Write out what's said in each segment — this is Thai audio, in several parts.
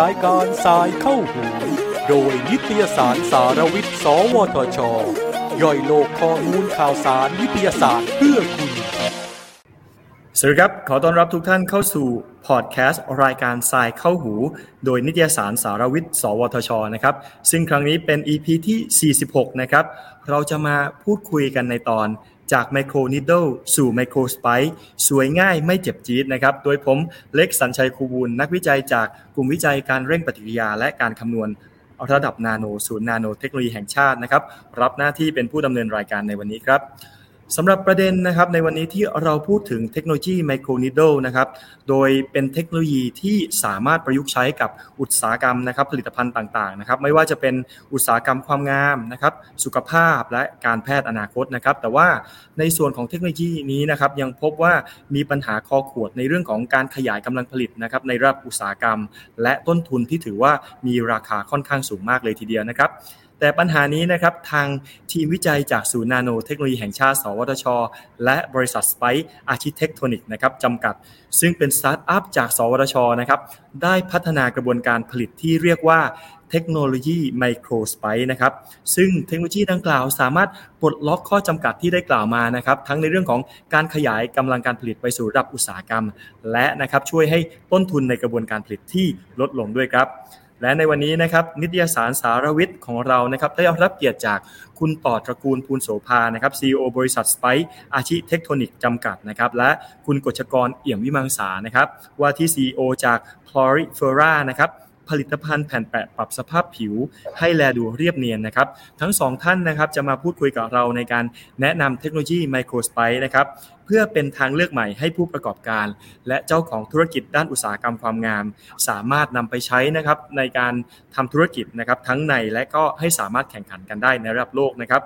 รายการสายเข้าหูโดยนิตยสารสารวิทย์ สวทช ย่อยโลกข้อมูลข่าวสารวิทยาศาสตร์เพื่อคุณ สวัสดีครับ ขอต้อนรับทุกท่านเข้าสู่พอดแคสต์รายการสายเข้าหู โดยนิตยสารสารวิทย์ สวทช นะครับ ซึ่งครั้งนี้เป็น EP ที่ 46 นะครับ เราจะมาพูดคุยกันในตอนจากไมโครนิดเดิลสู่ไมโครสไปสวยง่ายไม่เจ็บจี๊ดนะครับ โดยผมเล็กสัญชัยคูบูลนักวิจัยจากกลุ่มวิจัยการเร่งปฏิกิริยา และการคำนวณระดับนาโนศูนย์นาโนเทคโนโลยีแห่งชาตินะครับ รับหน้าที่เป็นผู้ดำเนินรายการในวันนี้ครับ สำหรับประเด็นนะครับในวันนี้ที่เราพูดถึงเทคโนโลยีไมโครนิดเดิลนะครับโดยเป็นเทคโนโลยีที่สามารถประยุกต์ใช้กับอุตสาหกรรมนะครับผลิตภัณฑ์ต่างๆนะครับไม่ว่าจะเป็นอุตสาหกรรมความงามนะครับสุขภาพและการแพทย์อนาคตนะครับแต่ว่าในส่วนของเทคโนโลยีนี้นะครับยังพบว่ามีปัญหาคอขวดในเรื่องของการขยายกำลังผลิตนะครับในระดับอุตสาหกรรม และต้นทุนที่ถือว่ามีราคาค่อนข้างสูงมากเลยทีเดียวนะครับ แต่ปัญหานี้นะครับทางทีมวิจัยจากศูนย์นาโนเทคโนโลยีแห่งชาติ สวทช และบริษัท Spike Architectonics นะครับจำกัด ซึ่งเป็นสตาร์ทอัพจาก สวทชนะครับได้พัฒนากระบวนการผลิตที่เรียกว่าเทคโนโลยี Microspike นะครับซึ่งเทคโนโลยีดังกล่าวสามารถปลดล็อกข้อจำกัดที่ได้กล่าวมานะครับทั้งในเรื่องของการขยายกำลังการผลิตไปสู่ระดับอุตสาหกรรม และนะครับช่วยให้ต้นทุนในกระบวนการผลิตที่ลดลงด้วยครับ และในวันนี้นะครับนิตยสารสารวิทย์ของเรานะครับได้รับเกียรติจากคุณต่อตระกูลภูลโสภานะครับ CEO บริษัทสไปอาชิเทคโทนิกจำกัดนะครับและคุณกฤชกรเอี่ยมวิมังสานะครับว่าที่ CEO จาก p l o r i f e r a นะครับ ผลิตภัณฑ์แผ่นแปะปรับสภาพผิวให้แลดูเรียบเนียนนะครับ ทั้งสองท่านนะครับจะมาพูดคุยกับเราในการแนะนำเทคโนโลยีไมโครสไปนะครับเพื่อเป็นทางเลือกใหม่ให้ผู้ประกอบการ และเจ้าของธุรกิจด้านอุตสาหกรรมความงาม สามารถนำไปใช้นะครับในการทำธุรกิจนะครับทั้งในและก็ให้สามารถแข่งขันกันได้ในระดับโลกนะครับ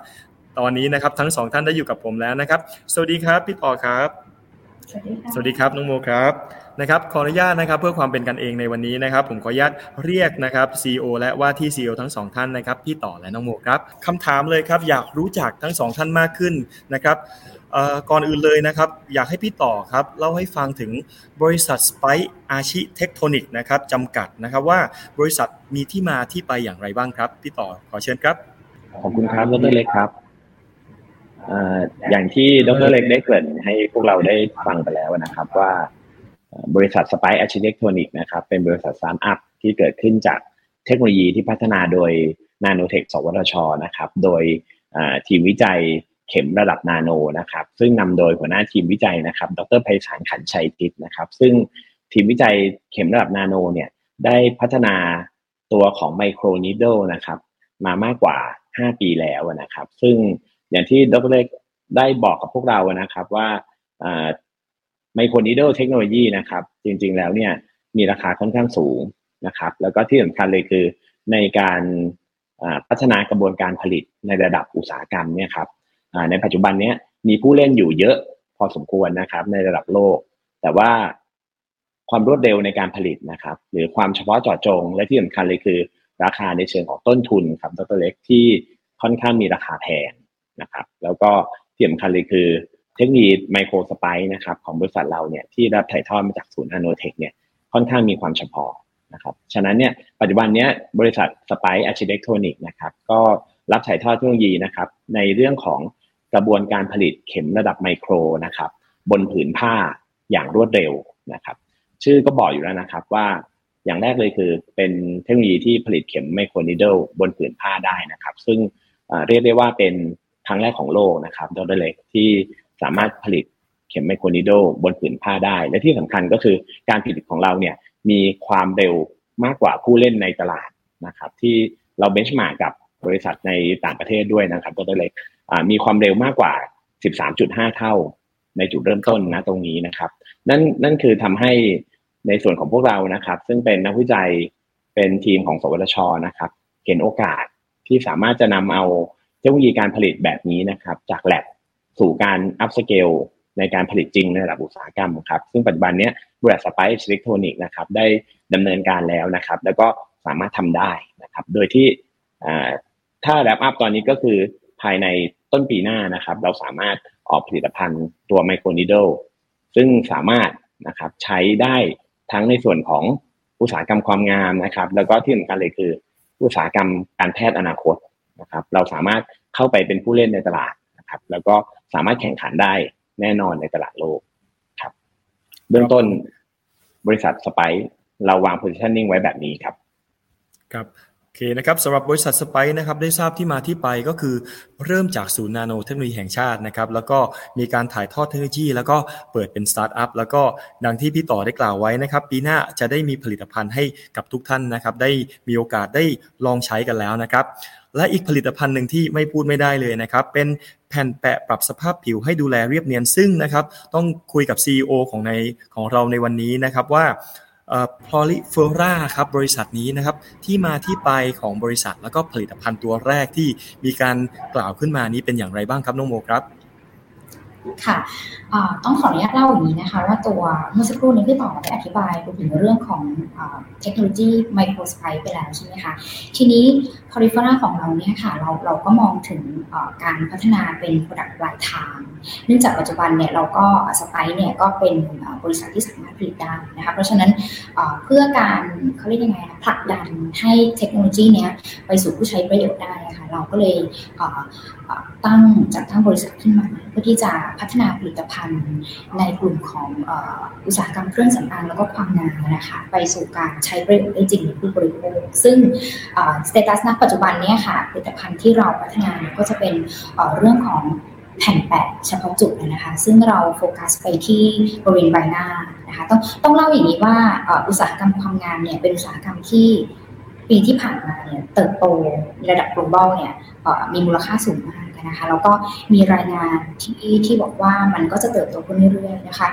ตอนนี้นะครับทั้งสองท่านได้อยู่กับผมแล้วนะครับ สวัสดีครับพี่ต่อครับ สวัสดีครับน้องโมครับนะครับขออนุญาตนะครับเพื่อความเป็นกันเองในวันนี้นะครับ ผมขออนุญาตเรียกนะครับ CEO และว่าที่ CEO ทั้งสองท่านนะครับพี่ต่อและน้องโมครับคำถามเลยครับอยากรู้จักทั้งสองท่านมากขึ้นนะครับก่อนอื่นเลยนะครับ อยากให้พี่ต่อครับเล่าให้ฟังถึงบริษัทสไปอาชิเทคโทนิกนะครับจำกัดนะครับว่าบริษัทมีที่มาที่ไปอย่างไรบ้างครับ พี่ต่อขอเชิญครับ ขอบคุณครับดรเล็กครับ อย่างที่ดรเล็กได้เกริ่นให้พวกเราได้ฟังไปแล้วนะครับว่าบริษัท Spike Architectonics นะครับเป็นบริษัทสตาร์ทอัพที่เกิดขึ้นจากเทคโนโลยีที่พัฒนาโดยนาโนเทคสวทชนะครับ โดยทีมวิจัยเข็มระดับนาโนนะครับ ซึ่งนำโดยหัวหน้าทีมวิจัยนะครับ ดรไพศาลขันชัยทิพย์นะครับ ซึ่งทีมวิจัยเข็มระดับนาโนเนี่ยได้พัฒนาตัวของ microneedle นะครับ มามากกว่า 5 ปีแล้วนะครับ ซึ่ง อย่างที่ดรเล็กได้บอกกับพวกเรานะครับว่าไมโครนิดเดิลเทคโนโลยีนะครับ จริงๆแล้วเนี่ยมีราคาค่อนข้างสูงนะครับ แล้วก็ที่สำคัญเลยคือในการพัฒนากระบวนการผลิตในระดับอุตสาหกรรมเนี่ยครับในปัจจุบันนี้มีผู้เล่นอยู่เยอะพอสมควรนะครับ ในระดับโลก แต่ว่าความรวดเร็วในการผลิตนะครับ หรือความเฉพาะเจาะจง และที่สำคัญเลยคือ ราคาในเชิงของต้นทุนครับดรเล็กที่ค่อนข้างมีราคาแพง นะครับ แล้วก็ที่สำคัญเลยคือเทคโนโลยี Microspike นะครับของบริษัทเราเนี่ยที่รับถ่ายทอดมาจากศูนย์นาโนเทคเนี่ยค่อนข้างมีความเฉพาะนะครับ ฉะนั้นเนี่ยปัจจุบันเนี้ยบริษัท Spike Architectonics นะครับก็รับถ่ายทอดเทคโนโลยีนะครับในเรื่องของกระบวนการผลิตเข็มระดับไมโครนะครับบนผืนผ้าอย่างรวดเร็วนะครับ ชื่อก็บอกอยู่แล้วนะครับว่าอย่างแรกเลยคือเป็นเทคโนโลยีที่ผลิตเข็มไมโครนิดเดิลบนผืนผ้าได้นะครับ ซึ่งเรียกได้ว่าเป็น ครั้งแรกของโลกนะครับโดยเล็กที่สามารถผลิตเข็มไมโครนิโดบนผืนผ้าได้ และที่สำคัญก็คือการผลิตของเราเนี่ยมีความเร็วมากกว่าผู้เล่นในตลาดนะครับ ที่เราเบนช์มากับบริษัทในต่างประเทศด้วยนะครับตัวเล็กมีความเร็วมากกว่า 13.5 เท่าในจุดเริ่มต้นนะตรงนี้นะครับ นั่นนั่นคือทำให้ในส่วนของพวกเรานะครับ ซึ่งเป็นนักวิจัยเป็นทีมของสวทชนะครับ เห็นโอกาสที่สามารถจะนำเอา เทคโนโลยีการผลิตแบบนี้นะครับ จากแลบสู่การ upscale ในการผลิตจริงในระดับอุตสาหกรรมครับ ซึ่งปัจจุบันนี้บริษัท Spike Architectonics นะครับได้ดำเนินการแล้วนะครับ แล้วก็สามารถทำได้นะครับ โดยที่ถ้าแรปอัพตอนนี้ก็คือภายในต้นปีหน้านะครับ เราสามารถออกผลิตภัณฑ์ตัวไมโครนิดเดิลซึ่งสามารถนะครับใช้ได้ทั้งในส่วนของอุตสาหกรรมความงามนะครับ แล้วก็ที่สำคัญเลยคือ อุตสาหกรรมการแพทย์อนาคต นะครับเราสามารถเข้าไปเป็นผู้เล่นในตลาดนะครับ แล้วก็สามารถแข่งขันได้แน่นอนในตลาดโลกครับ เบื้องต้นบริษัทสไปเราวาง positioning ไว้แบบนี้ครับ ครับโอเคนะครับสำหรับบริษัทสไปนะครับได้ทราบที่มาที่ไปก็คือเริ่มจากศูนย์นาโนเทคโนโลยีแห่งชาตินะครับ แล้วก็มีการถ่ายทอดเทคโนโลยี แล้วก็เปิดเป็นสตาร์ทอัพแล้วก็ดังที่พี่ต่อได้กล่าวไว้นะครับ ปีหน้าจะได้มีผลิตภัณฑ์ให้กับทุกท่านนะครับ ได้มีโอกาสได้ลองใช้กันแล้วนะครับ และอีกผลิตภัณฑ์หนึ่งที่ไม่พูดไม่ได้เลยนะครับ เป็นแผ่นแปะปรับสภาพผิวให้ดูแลเรียบเนียนซึ่งนะครับ ต้องคุยกับ CEO ของในของเราในวันนี้นะครับว่าพอลิเฟอร่าครับบริษัทนี้นะครับที่มาที่ไปของบริษัทแล้วก็ผลิตภัณฑ์ตัวแรกที่มีการกล่าวขึ้นมานี้เป็นอย่างไรบ้างครับน้องโมครับ ค่ะต้องขออนุญาตเล่าอย่างนี้นะคะ ว่าตัวเมื่อสักครู่นี้พี่ต่อได้อธิบายถึงเรื่องของเทคโนโลยีไมโครสไปไปแล้วใช่ไหมคะทีนี้พอริฟอราของเราเนี่ยค่ะเราเราก็มองถึงการพัฒนาเป็น Product ปลายทาง เนื่องจากปัจจุบันเนี่ยเราก็สไปเนี่ยก็เป็นบริษัทที่สามารถผลิตได้นะคะเพราะฉะนั้นเพื่อการเขาเรียกยังไงผลักดันให้เทคโนโลยีเนี้ยไปสู่ผู้ใช้ประโยชน์ได้ค่ะเราก็เลยตั้งจัดตั้งบริษัทขึ้นมาเพื่อที่จะพัฒนาผลิตภัณฑ์ในกลุ่มของอุตสาหกรรมเครื่องสำอางแล้วก็ความงามนะคะไปสู่การใช้ประโยชน์ได้จริงในผู้บริโภคซึ่งสเตตัสณปัจจุบันนี้ค่ะผลิตภัณฑ์ที่เราพัฒนาก็จะเป็นเรื่องของแผ่นแปะเฉพาะจุดนะคะ ซึ่งเราโฟกัสไปที่บริเวณใบหน้านะคะต้องต้องเล่าอย่างนี้ว่าอุตสาหกรรมความงามเนี่ยเป็นอุตสาหกรรมที่ปีที่ผ่านมาเนี่ยเติบโตระดับ global เนี่ยมีมูลค่าสูงมาก นะคะแล้วก็มีรายงานที่ที่บอกว่ามันก็จะเติบโตขึ้นเรื่อยๆนะคะ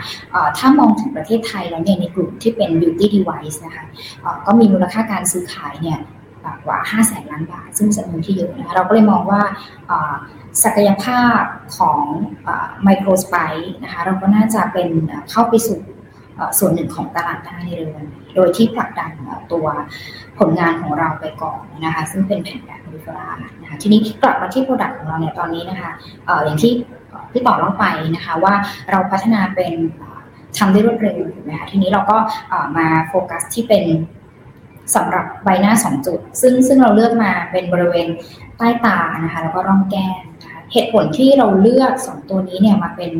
ถ้ามองถึงประเทศไทยแล้วเนี่ยในกลุ่มที่เป็น beauty device นะคะก็มีมูลค่าการซื้อขายเนี่ยกว่า5แสนล้านบาท ซึ่งจำนวนที่เยอะนะคะเราก็เลยมองว่าศักยภาพของไมโครสไปนะคะเราก็น่าจะเป็นเข้าไปสู่ ส่วนหนึ่งของตลาดได้ในเร็ววันโดยที่ผลักดันตัวผลงานของเราไปก่อนนะคะ ซึ่งเป็นแผ่นแบบบริฟรานะคะทีนี้กลับมาที่โปรดักต์ของเราเนี่ยตอนนี้นะคะอย่างที่พี่ต่อเล่าไปนะคะว่าเราพัฒนาเป็นทำได้รวดเร็วถูกไหมคะทีนี้เราก็มาโฟกัสที่เป็นสำหรับใบหน้าสองจุด ซึ่งซึ่งเราเลือกมาเป็นบริเวณใต้ตานะคะ แล้วก็ร่องแก้ม เหตุผลที่เราเลือกสองตัวนี้เนี่ยมาเป็น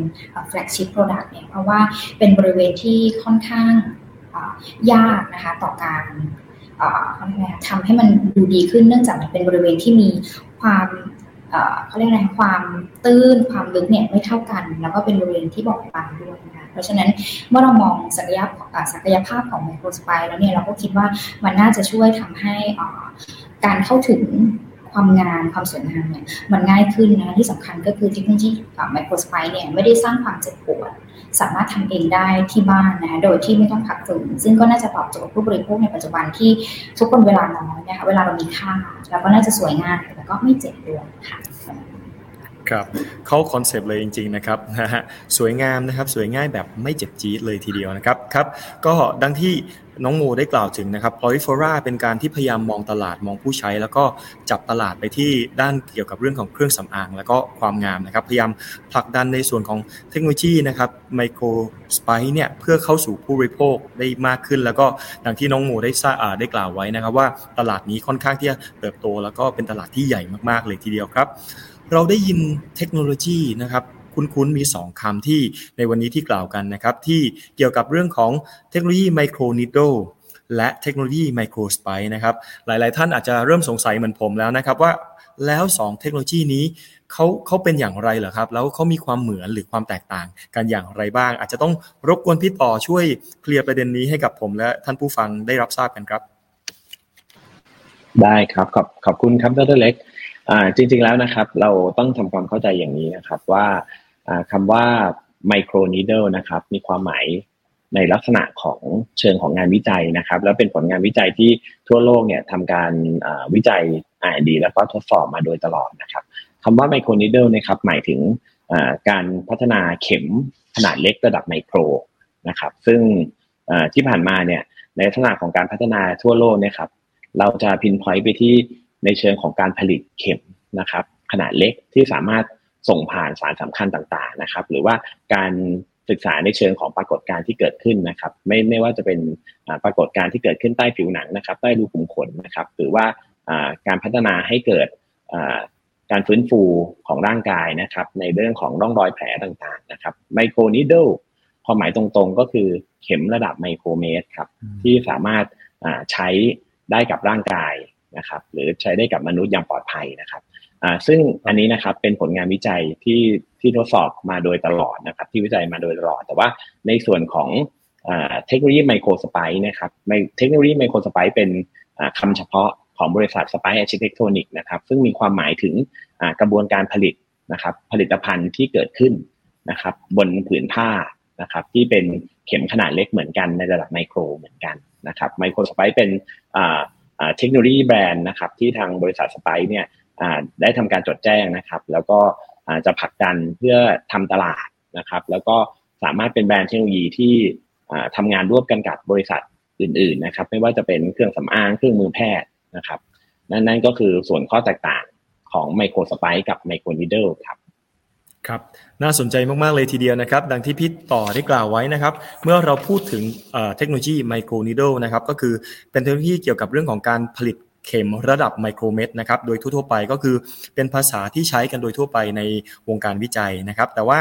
flagship product เนี่ยเพราะว่าเป็นบริเวณที่ค่อนข้างยากนะคะต่อการทำให้มันดูดีขึ้นเนื่องจากมันเป็นบริเวณที่มีความเขาเรียกอะไรความตื้นความลึกเนี่ยไม่เท่ากัน แล้วก็เป็นบริเวณที่บอกบางด้วยนะคะเพราะฉะนั้นเมื่อเรามองศักยภาพศักยภาพของไมโครสไปแล้วเนี่ยเราก็คิดว่ามันน่าจะช่วยทำให้การเข้าถึง ความงามความสวยงามเนี่ยมันง่ายขึ้นนะที่สำคัญก็คือเทคโนโลยีไมโครสไปเนี่ยไม่ได้สร้างความเจ็บปวด สามารถทำเองได้ที่บ้านนะโดยที่ไม่ต้องพักฝืนซึ่งก็น่าจะตอบโจทย์ผู้บริโภคในปัจจุบันที่ทุกคนเวลาน้อยนะคะเวลาเรามีค่าเราก็น่าจะสวยงามแล้วก็ไม่เจ็บด้วดค่ะ ครับเข้าคอนเซปต์เลยจริงๆนะครับนะฮะสวยงามนะครับสวยง่ายแบบไม่เจ็บจี๊ดเลยทีเดียวนะครับครับก็ดังที่น้องโมได้กล่าวถึงนะครับ p ลิฟอร่าเป็นการที่พยายามมองตลาดมองผู้ใช้ แล้วก็จับตลาดไปที่ด้านเกี่ยวกับเรื่องของเครื่องสำอาง แล้วก็ความงามนะครับ พยายามผลักดันในส่วนของเทคโนโลยีนะครับไมโครสไปเนี่ยเพื่อเข้าสู่ผู้บริโภคได้มากขึ้น แล้วก็ดังที่น้องโมได้ทราบได้กล่าวไว้นะครับ ว่าตลาดนี้ค่อนข้างที่จะเติบโต แล้วก็เป็นตลาดที่ใหญ่มากๆเลยทีเดียวครับ เราได้ยินเทคโนโลยีนะครับคุ้นๆมี 2คำที่ในวันนี้ที่กล่าวกันนะครับ ที่เกี่ยวกับเรื่องของเทคโนโลยีไมโครนิโดและเทคโนโลยีไมโครสไปนะครับ หลายๆ ท่านอาจจะเริ่มสงสัยเหมือนผมแล้วนะครับว่าแล้ว 2 เทคโนโลยีนี้เขาเขาเป็นอย่างไรเหรอครับ แล้วเขามีความเหมือนหรือความแตกต่างกันอย่างไรบ้าง อาจจะต้องรบกวนพี่ต่อช่วยเคลียร์ประเด็นนี้ให้กับผมและท่านผู้ฟังได้รับทราบกันครับ ได้ครับขอบขอบคุณครับดรเล็ก จริงๆแล้วนะครับเราต้องทำความเข้าใจอย่างนี้นะครับว่าคำว่าไมโครนีเดิลนะครับมีความหมายในลักษณะของเชิงของงานวิจัยนะครับ แล้วเป็นผลงานวิจัยที่ทั่วโลกเนี่ยทำการวิจัยดีแล้วก็ทดสอบมาโดยตลอดนะครับคำว่าไมโครนีเดิลนะครับหมายถึงการพัฒนาเข็มขนาดเล็กระดับไมโครนะครับ ซึ่งที่ผ่านมาเนี่ยในลักษณะของการพัฒนาทั่วโลกนี่ยครับ เราจะพินพอยต์ไปที่ ในเชิงของการผลิตเข็มนะครับ ขนาดเล็กที่สามารถส่งผ่านสารสำคัญต่างๆนะครับ หรือว่าการศึกษาในเชิงของปรากฏการณ์ที่เกิดขึ้นนะครับ ไม่ไม่ว่าจะเป็นปรากฏการณ์ที่เกิดขึ้นใต้ผิวหนังนะครับ ใต้รูขุมขนนะครับ หรือว่าการพัฒนาให้เกิดการฟื้นฟูของร่างกายนะครับ ในเรื่องของร่องรอยแผลต่างๆนะครับไมโครนิดเดิลพอหมายตรงๆก็คือเข็มระดับไมโครเมตรครับที่สามารถใช้ได้กับร่างกาย นะครับ หรือใช้ได้กับมนุษย์อย่างปลอดภัยนะครับซึ่งอันนี้นะครับเป็นผลงานวิจัยที่ที่ทดสอบมาโดยตลอดนะครับ ที่วิจัยมาโดยตลอด แต่ว่าในส่วนของเทคโนโลยีไมโครสไปนะครับเทคโนโลยีไมโครสไปเป็นคำเฉพาะของบริษัทสไปแอชิเทคโทนิกนะครับ ซึ่งมีความหมายถึงกระบวนการผลิตนะครับ ผลิตภัณฑ์ที่เกิดขึ้นนะครับ บนผืนผ้านะครับ ที่เป็นเข็มขนาดเล็กเหมือนกันในระดับไมโครเหมือนกันนะครับไมโครสไปเป็น เทคโนโลยีแบรนด์นะครับที่ทางบริษัทสไปเนี่ยได้ทำการจดแจ้งนะครับ แล้วก็จะผลักดันเพื่อทำตลาดนะครับ แล้วก็สามารถเป็นแบรนด์เทคโนโลยีที่ทำงานร่วมกันกับบริษัทอื่น ๆนะครับ ไม่ว่าจะเป็นเครื่องสำอางเครื่องมือแพทย์นะครับนั่นนั่นก็คือส่วนข้อแตกต่างของไมโครสไปกับไมโครนิดเดิลครับ ครับน่าสนใจมาก ๆ เลยทีเดียวนะครับ ดังที่พี่ต่อได้กล่าวไว้นะครับ เมื่อเราพูดถึงเทคโนโลยีไมโครนิดเดิลนะครับ ก็คือเป็นเทคโนโลยีเกี่ยวกับเรื่องของการผลิต เข็มระดับไมโครเมตรนะครับโดยทั่วๆไปก็คือเป็นภาษาที่ใช้กันโดยทั่วไปในวงการวิจัยนะครับ แต่ว่า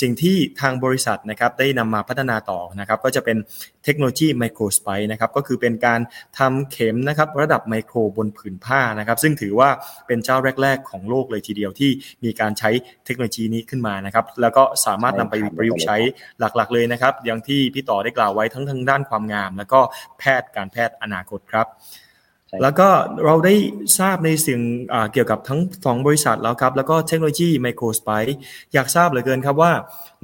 สิ่งที่ทางบริษัทนะครับได้นำมาพัฒนาต่อนะครับก็จะเป็นเทคโนโลยีไมโครสไปนะครับก็คือเป็นการทำเข็มนะครับระดับไมโครบนผืนผ้านะครับซึ่งถือว่าเป็นเจ้าแรก ๆ ของโลกเลยทีเดียวที่มีการใช้เทคโนโลยีนี้ขึ้นมานะครับแล้วก็สามารถนำไปประยุกต์ใช้หลักๆ เลยนะครับ อย่างที่พี่ต่อได้กล่าวไว้ทั้งทางด้านความงาม แล้วก็แพทย์การแพทย์อนาคตครับ แล้วก็เราได้ทราบในสิ่งเกี่ยวกับทั้งสองบริษัทแล้วครับ แล้วก็เทคโนโลยีไมโครสไปอยากทราบเหลือเกินครับว่า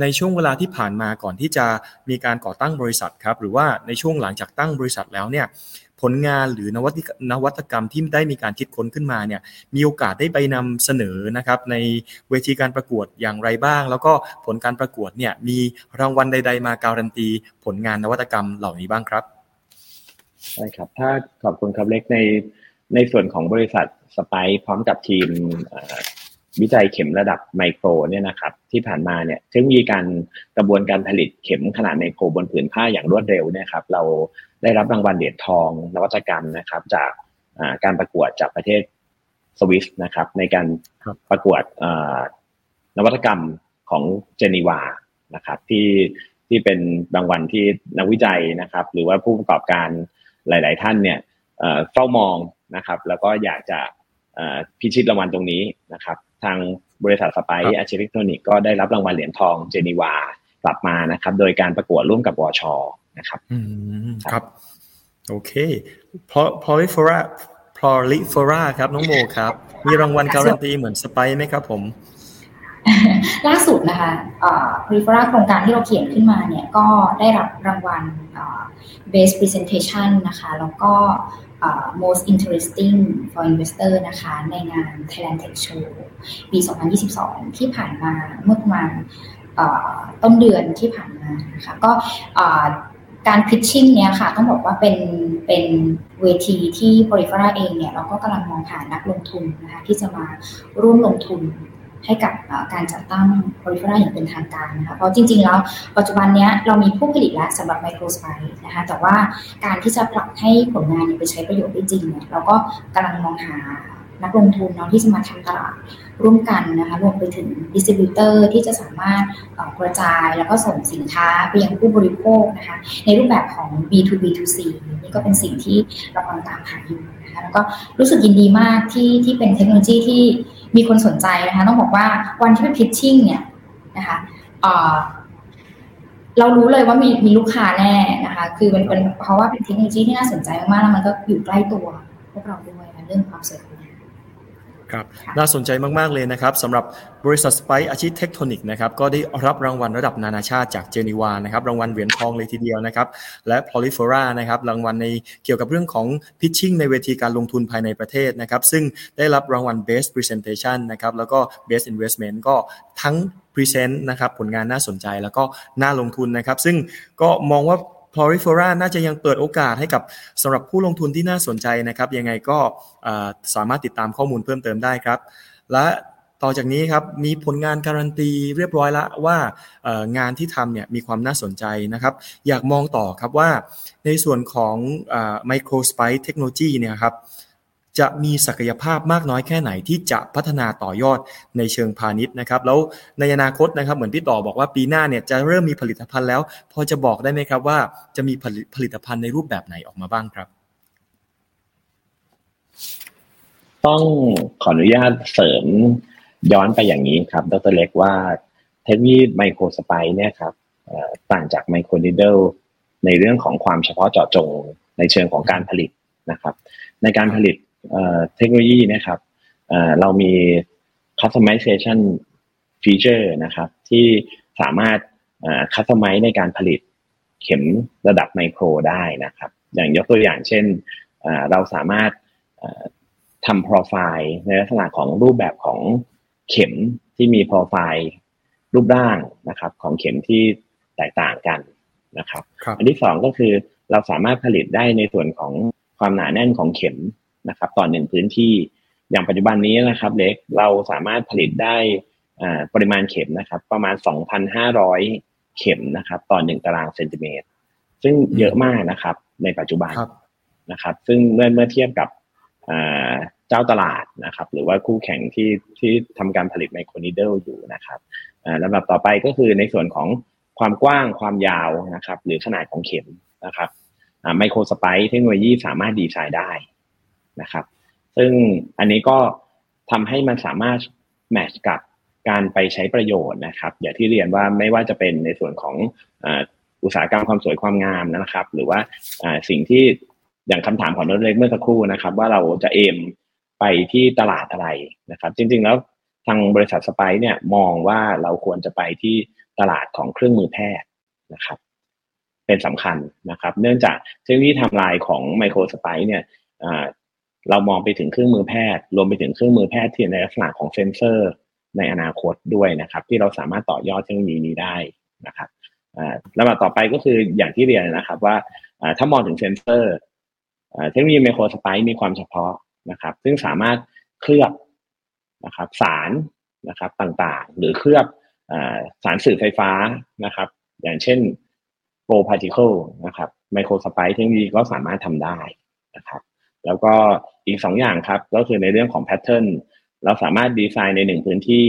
ในช่วงเวลาที่ผ่านมาก่อนที่จะมีการก่อตั้งบริษัทครับ หรือว่าในช่วงหลังจากตั้งบริษัทแล้วเนี่ยผลงานหรือนวัตนวัตกรรมที่ได้มีการคิดค้นขึ้นมาเนี่ยมีโอกาสได้ไปนำเสนอนะครับในเวทีการประกวดอย่างไรบ้าง แล้วก็ผลการประกวดเนี่ยมีรางวัลใด ๆ มาการันตี ผลงานนวัตกรรมเหล่านี้บ้างครับ ใช่ครับ ถ้าขอบคุณครับเล็กในในส่วนของบริษัทสไปพร้อมกับทีมวิจัยเข็มระดับไมโครเนี่ยนะครับที่ผ่านมาเนี่ยเทคโนโลยีการกระบวนการผลิตเข็มขนาดไมโครบนผืนผ้าอย่างรวดเร็วเนี่ยครับเราได้รับรางวัลเหรียญทองนวัตกรรมนะครับ จากการประกวดจากประเทศสวิสนะครับ ในการประกวดนวัตกรรมของเจนีวานะครับที่ที่เป็นรางวัลที่นักวิจัยนะครับ หรือว่าผู้ประกอบการ หลาย ๆ ท่านเนี่ยเฝ้ามองนะครับ แล้วก็อยากจะพิชิตรางวัลตรงนี้นะครับ ทางบริษัทสไปซ์อาชีพอิเล็กทรอนิกส์ก็ได้รับรางวัลเหรียญทองเจนีวากลับมานะครับ โดยการประกวดร่วมกับวชนะครับครับ โอเคพอพอลิฟอราพอลิฟอราครับ น้องโมครับ มีรางวัลการันตีเหมือนสไปซ์ไหมครับผม ล่าสุดนะคะริฟราโครงการที่เราเขียนขึ้นมาเนี่ยก็ได้รับรางวัล best presentation นะคะ แล้วก็ most interesting for investor นะคะ ในงาน Thailand Tech Show ปี 2022 ที่ผ่านมาเมื่อประมาณต้นเดือนที่ผ่านมานะคะก็การพิชชิ่งเนี้ยค่ะต้องบอกว่าเป็นเป็นเวทีที่บริฟาราเองเนี่ยเราก็กำลังมองหานักลงทุนนะคะที่จะมาร่วมลงทุน ให้กับการจัดตั้งพอลิฟอราอย่างเป็นทางการนะคะเพราะจริง ๆ แล้วปัจจุบันนี้เรามีผู้ผลิตแล้วสำหรับ Microspike นะคะแต่ว่าการที่จะผลักให้ผลงานไปใช้ประโยชน์ได้จริงเนี่ยเราก็กำลังมองหานักลงทุนเนาะที่จะมาทำตลาดร่วมกันนะคะรวมไปถึง distributor ที่จะสามารถกระจายแล้วก็ส่งสินค้าไปยังผู้บริโภคนะคะในรูปแบบของ B2B2C นี่ก็เป็นสิ่งที่เรากำลังตามหาอยู่นะคะแล้วก็รู้สึกยินดีมากที่ที่เป็นเทคโนโลยีที่ มีคนสนใจนะคะต้องบอกว่าวันที่ไปพิชชิ่งเนี่ยนะคะเรารู้เลยว่ามีมีลูกค้าแน่นะคะ คือมันเป็นเพราะว่าเป็นเทคโนโลยีที่น่าสนใจมากๆแล้วมันก็อยู่ใกล้ตัวพวกเราด้วยนะเรื่องความสวย ครับน่าสนใจมาก ๆ เลยนะครับสำหรับบริษัทสไปอาชีพเทคโทนิกนะครับก็ได้รับรางวัลระดับนานาชาติจากเจนีวานะครับรางวัลเหรียญทองเลยทีเดียวนะครับและพอลิฟอรานะครับรางวัลในเกี่ยวกับเรื่องของ pitching ในเวทีการลงทุนภายในประเทศนะครับซึ่งได้รับรางวัล Best Presentation นะครับแล้วก็ Best Investment ก็ทั้ง present นะครับผลงานน่าสนใจแล้วก็น่าลงทุนนะครับซึ่งก็มองว่า p l o r i f o r a น่าจะยังเปิดโอกาสให้กับสำหรับผู้ลงทุนที่น่าสนใจนะครับ ยังไงก็สามารถติดตามข้อมูลเพิ่มเติมได้ครับ และต่อจากนี้ครับมีผลงานการันตีเรียบร้อยแล้วว่างานที่ทำเนี่ยมีความน่าสนใจนะครับ อยากมองต่อครับว่าในส่วนของ Microspice Technology เนี่ยครับ จะมีศักยภาพมากน้อยแค่ไหนที่จะพัฒนาต่อยอดในเชิงพาณิชย์นะครับ แล้วในอนาคตนะครับเหมือนพี่ต่อบอกว่าปีหน้าเนี่ยจะเริ่มมีผลิตภัณฑ์แล้ว พอจะบอกได้ไหมครับว่าจะมีผลิตภัณฑ์ในรูปแบบไหนออกมาบ้างครับ ต้องขออนุญาตเสริมย้อนไปอย่างนี้ครับ ดรเล็กว่าเทคโนโลยีไมโครสไปเนี่ยครับต่างจากไมโครนิดเดิลในเรื่องของความเฉพาะเจาะจงในเชิงของการผลิตนะครับ ในการผลิต เทคโนโลยีนะครับเรามี customization feature นะครับ ที่สามารถ customize ในการผลิตเข็มระดับไมโครได้นะครับ อย่างยกตัวอย่างเช่น เราสามารถทำโปรไฟล์ในลักษณะของรูปแบบของเข็มที่มีโปรไฟล์รูปร่างนะครับ ของเข็มที่แตกต่างกันนะครับรบอันที่สองก็คือเราสามารถผลิตได้ในส่วนของความหนาแน่นของเข็ม นะครับต่อหนึ่งพื้นที่อย่างปัจจุบันนี้นะครับเล็กเราสามารถผลิตได้ปริมาณเข็มนะครับ ประมาณ 2,500 เข็มนะครับ ต่อหนึ่งตารางเซนติเมตร ซึ่งเยอะมากนะครับ ในปัจจุบันนะครับ ซึ่งเมื่อเมื่อเทียบกับเจ้าตลาดนะครับ หรือว่าคู่แข่งที่ที่ทำการผลิตไมโครนิเดิลอยู่นะครับลำดับต่อไปก็คือในส่วนของความกว้างความยาวนะครับ หรือขนาดของเข็มนะครับไมโครสไปเทคโนโลยีสามารถดีไซน์ได้ นะครับ ซึ่งอันนี้ก็ทำให้มันสามารถแมทช์กับการไปใช้ประโยชน์นะครับ อย่างที่เรียนว่าไม่ว่าจะเป็นในส่วนของอุตสาหกรรมความสวยความงามนะครับ หรือว่าสิ่งที่อย่างคำถามของนรเล็กเมื่อสักครู่นะครับ ว่าเราจะเอมไปที่ตลาดอะไรนะครับ จริง ๆ แล้วทางบริษัทสไปเนี่ยมองว่าเราควรจะไปที่ตลาดของเครื่องมือแพทย์นะครับ เป็นสำคัญนะครับ เนื่องจากเทคโนโลยีทำลายของไมโครสไปเนี่ย เรามองไปถึงเครื่องมือแพทย์ รวมไปถึงเครื่องมือแพทย์ที่ในลักษณะของเซนเซอร์ในอนาคตด้วยนะครับ ที่เราสามารถต่อยอดเทคโนโลยีนี้ได้นะครับแล้วต่อไปก็คืออย่างที่เรียนนะครับว่าถ้ามองถึงเซนเซอร์เทคโนโลยี Microspike มีความเฉพาะนะครับ ซึ่งสามารถเคลือบนะครับสารนะครับต่างๆ หรือเคลือบสารสื่อไฟฟ้านะครับ อย่างเช่น gold particleนะครับ Microspike technology ก็สามารถทำได้นะครับ แล้วก็อีกสองอย่างครับ ก็คือในเรื่องของ pattern เราสามารถดีไซน์ในหนึ่งพื้นที่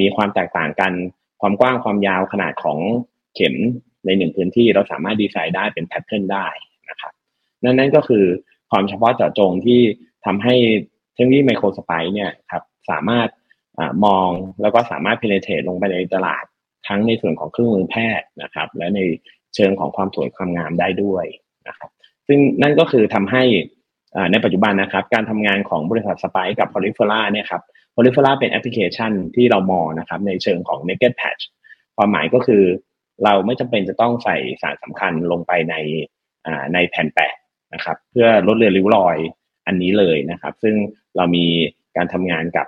มีความแตกต่างกัน ความกว้างความยาวขนาดของเข็มในหนึ่งพื้นที่เราสามารถดีไซน์ได้เป็น pattern ได้นะครับนั่นนั่นก็คือความเฉพาะเจาะจงที่ทำให้เทคโนโลยี Microspike เนี่ยครับสามารถอมองแล้วก็สามารถ penetrate ลงไปในตลาดทั้งในส่วนของเครื่องมือแพทย์นะครับ และในเชิงของความสวยความงามได้ด้วยนะครับ ซึ่งนั่นก็คือทำให้ ในปัจจุบันนะครับ การทำงานของบริษัทสไปกับ p o l y f e r a เนี่ยครับ p o l y f e r a เป็นแอปพลิเคชันที่เรามองนะครับในเชิงของ naked patch ความหมายก็คือเราไม่จำเป็นจะต้องใส่สารสำคัญลงไปในในแผ่นแปะนะครับ เพื่อลดเลือริ้วรอยอันนี้เลยนะครับ ซึ่งเรามีการทำงานกับ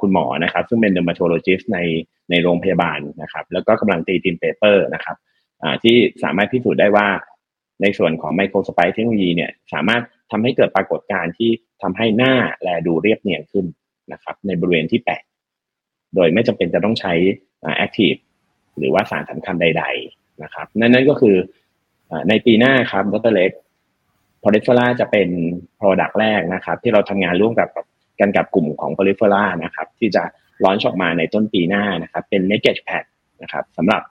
คุณหมอนะครับ ซึ่งเป็น dermatologist ในในโรงพยาบาลนะครับ แล้วก็กำลังตีพิมพ์ paper นะครับที่สามารถพิสูจน์ได้ว่าในส่วนของ Microspike technology เนี่ยสามารถ ทำให้เกิดปรากฏการณ์ที่ทำให้หน้าแลดูเรียบเนียนขึ้นนะครับ ในบริเวณที่แปะโดยไม่จำเป็นจะต้องใช้ active หรือว่าสารสำคัญใด ๆนะครับ นั่นนั่นก็คือในปีหน้าครับดรเล็กพอลิฟอร่าจะเป็น Product แรกนะครับ ที่เราทำงานร่วมกับกันกับกลุ่มของพอลิฟอร่านะครับ ที่จะ launch ออกมาในต้นปีหน้านะครับ เป็น Naked Pad นะครับสำหรับ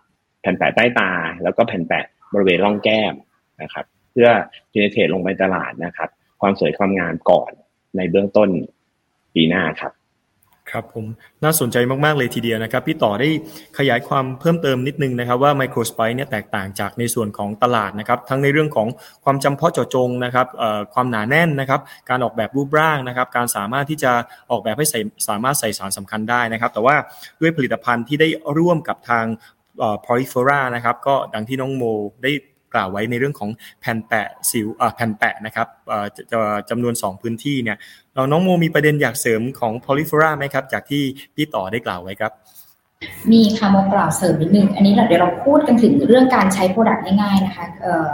แผ่นแปะใต้ตา แล้วก็แผ่นแปะบริเวณร่องแก้มนะครับ เพื่อ penetrate ลงไปตลาดนะครับ ความสวยความงามก่อนในเบื้องต้นปีหน้าครับครับผมน่าสนใจมาก ๆ เลยทีเดียวนะครับ พี่ต่อได้ขยายความเพิ่มเติมนิดนึงนะครับ ว่า Microspike เนี่ยแตกต่างจากในส่วนของตลาดนะครับ ทั้งในเรื่องของความจำเพาะเจาะจงนะครับความหนาแน่นนะครับ การออกแบบรูปร่างนะครับ การสามารถที่จะออกแบบให้ใส่สามารถใส่สารสำคัญได้นะครับ แต่ว่าด้วยผลิตภัณฑ์ที่ได้ร่วมกับทาง p o l y f e r a นะครับก็ดังที่น้องโมได้ กล่าวไว้ในเรื่องของแผ่นแปะสิวแผ่นแปะนะครับจำนวน 2 พื้นที่เนี่ยเราน้องโมมีประเด็นอยากเสริมของ p o l y f e r a ไหมครับ จากที่พี่ต่อได้กล่าวไว้ครับ มีค่ะโมกล่าวเสริมนิดนึง อันนี้เดี๋ยวเราพูดกันถึงเรื่องการใช้โปรดักต์ง่ายๆนะคะเอ่อ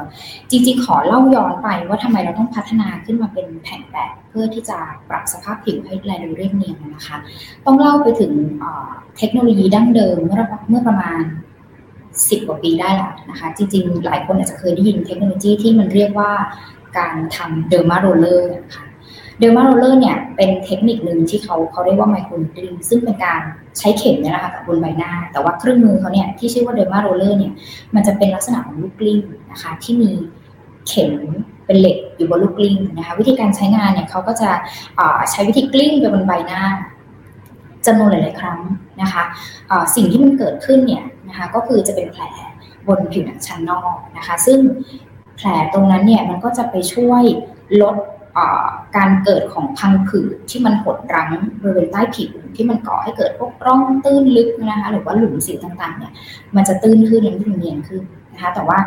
จริงๆ ขอเล่าย้อนไปว่าทำไมเราต้องพัฒนาขึ้นมาเป็นแผ่นแปะเพื่อที่จะปรับสภาพผิวให้แลดูเรียบเนียนนะคะ ต้องเล่าไปถึงเทคโนโลยีดั้งเดิมเมื่อเมื่อประมาณ 10 กว่าปีได้แล้วนะคะ จริงๆ หลายคนอาจจะเคยได้ยินเทคโนโลยีที่มันเรียกว่าการทำ dermaroller นะคะ dermaroller เนี่ยเป็นเทคนิคหนึ่งที่เขาเขาเรียกว่า microneedling ซึ่งเป็นการใช้เข็มเนี่ยแหละค่ะกลิ้งบนใบหน้า แต่ว่าเครื่องมือเขาเนี่ยที่ชื่อว่า dermaroller เนี่ยมันจะเป็นลักษณะของลูกกลิ้งนะคะที่มีเข็มเป็นเหล็กอยู่บนลูกกลิ้งนะคะวิธีการใช้งานเนี่ยเขาก็จะใช้วิธีกลิ้งไปบนใบหน้า จำนวนหลาย ๆ ครั้งนะคะะสิ่งที่มันเกิดขึ้นเนี่ยนะคะก็คือจะเป็นแผลบนผิวหนังชั้นนอกนะคะซึ่งแผลตรงนั้นเนี่ยมันก็จะไปช่วยลดการเกิดของพังผืดที่มันหดรั้งบริเวณใต้ผิวที่มันก่อให้เกิดพวกร่องตื้นลึกนะคะหรือว่าหลุมสิวต่างๆเนี่ยมันจะตื้นขึ้นและเนียนขึ้นนะคะแต่ว่า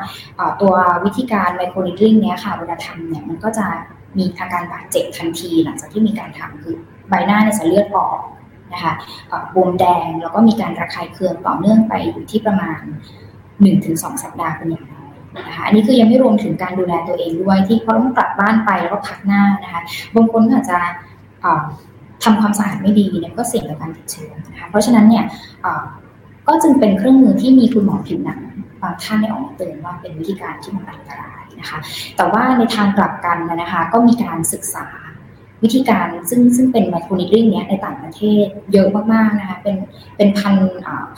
ตัววิธีการไมโครนิดริงเนี้ยค่ะเวลาทำเนี่ยมันก็จะมีอาการบาดเจ็บทันทีหลังจากที่มีการทำคือใบหน้าเนี่ยจะเลือดออก นะคะบวมแดงแล้วก็มีการระคายเคืองต่อเนื่องไปอยู่ที่ประมาณ 1-2 สัปดาห์เป็นอย่างน้อยนะคะอันนี้คือยังไม่รวมถึงการดูแลตัวเองด้วยที่เขาต้องกลับบ้านไปแล้วก็พักหน้านะคะบางคนอาจจะทำความสะอาดไม่ดีเนี่ยก็เสี่ยงต่อการติดเชื้อนะคะเพราะฉะนั้นเนี่ยก็จึงเป็นเครื่องมือที่มีคุณหมอผิวหนังบางท่านได้ออกมาเตือนว่าเป็นวิธีการที่มันอันตรายนะคะ แต่ว่าในทางกลับกันนะคะ ก็มีการศึกษา วิธีการซึ่งซึ่งเป็น microneedling เนี้ยในต่างประเทศเยอะมากๆนะคะเป็นเป็นพัน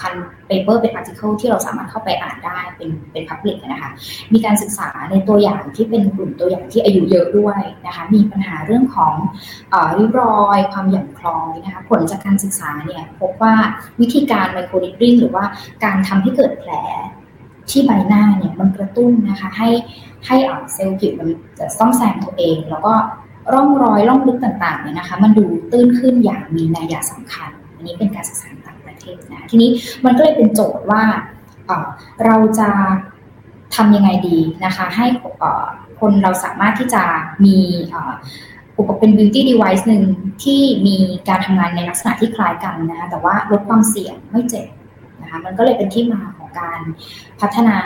พัน paper เป็น article ที่เราสามารถเข้าไปอ่านได้เป็นเป็น public นะคะมีการศึกษาในตัวอย่างที่เป็นกลุ่มตัวอย่างที่อายุเยอะด้วยนะคะมีปัญหาเรื่องของริ้วรอยความหย่อนคล้อยนะคะผลจากการศึกษาเนี่ยพบว่าวิธีการไมโครนิดริ่งหรือว่าการทำให้เกิดแผลที่ใบหน้าเนี่ยมันกระตุ้นนะคะให้ให้เซลล์ผิวมันจะซ่อมแซมตัวเอง แล้วก็ ร่องรอยร่องลึกต่างๆเนี่ยนะคะ มันดูตื้นขึ้นอย่างมีนัยสำคัญ อันนี้เป็นการศึกษาต่างประเทศนะทีนี้มันก็เลยเป็นโจทย์ว่าเราจะทำยังไงดีนะคะ ให้คนเราสามารถที่จะมีอุปกรณ์เป็น beauty device หนึ่งที่มีการทำงานในลักษณะที่คล้ายกันนะคะแต่ว่าลดความเสี่ยงไม่เจ็บนะคะมันก็เลยเป็นที่มาของการพัฒนา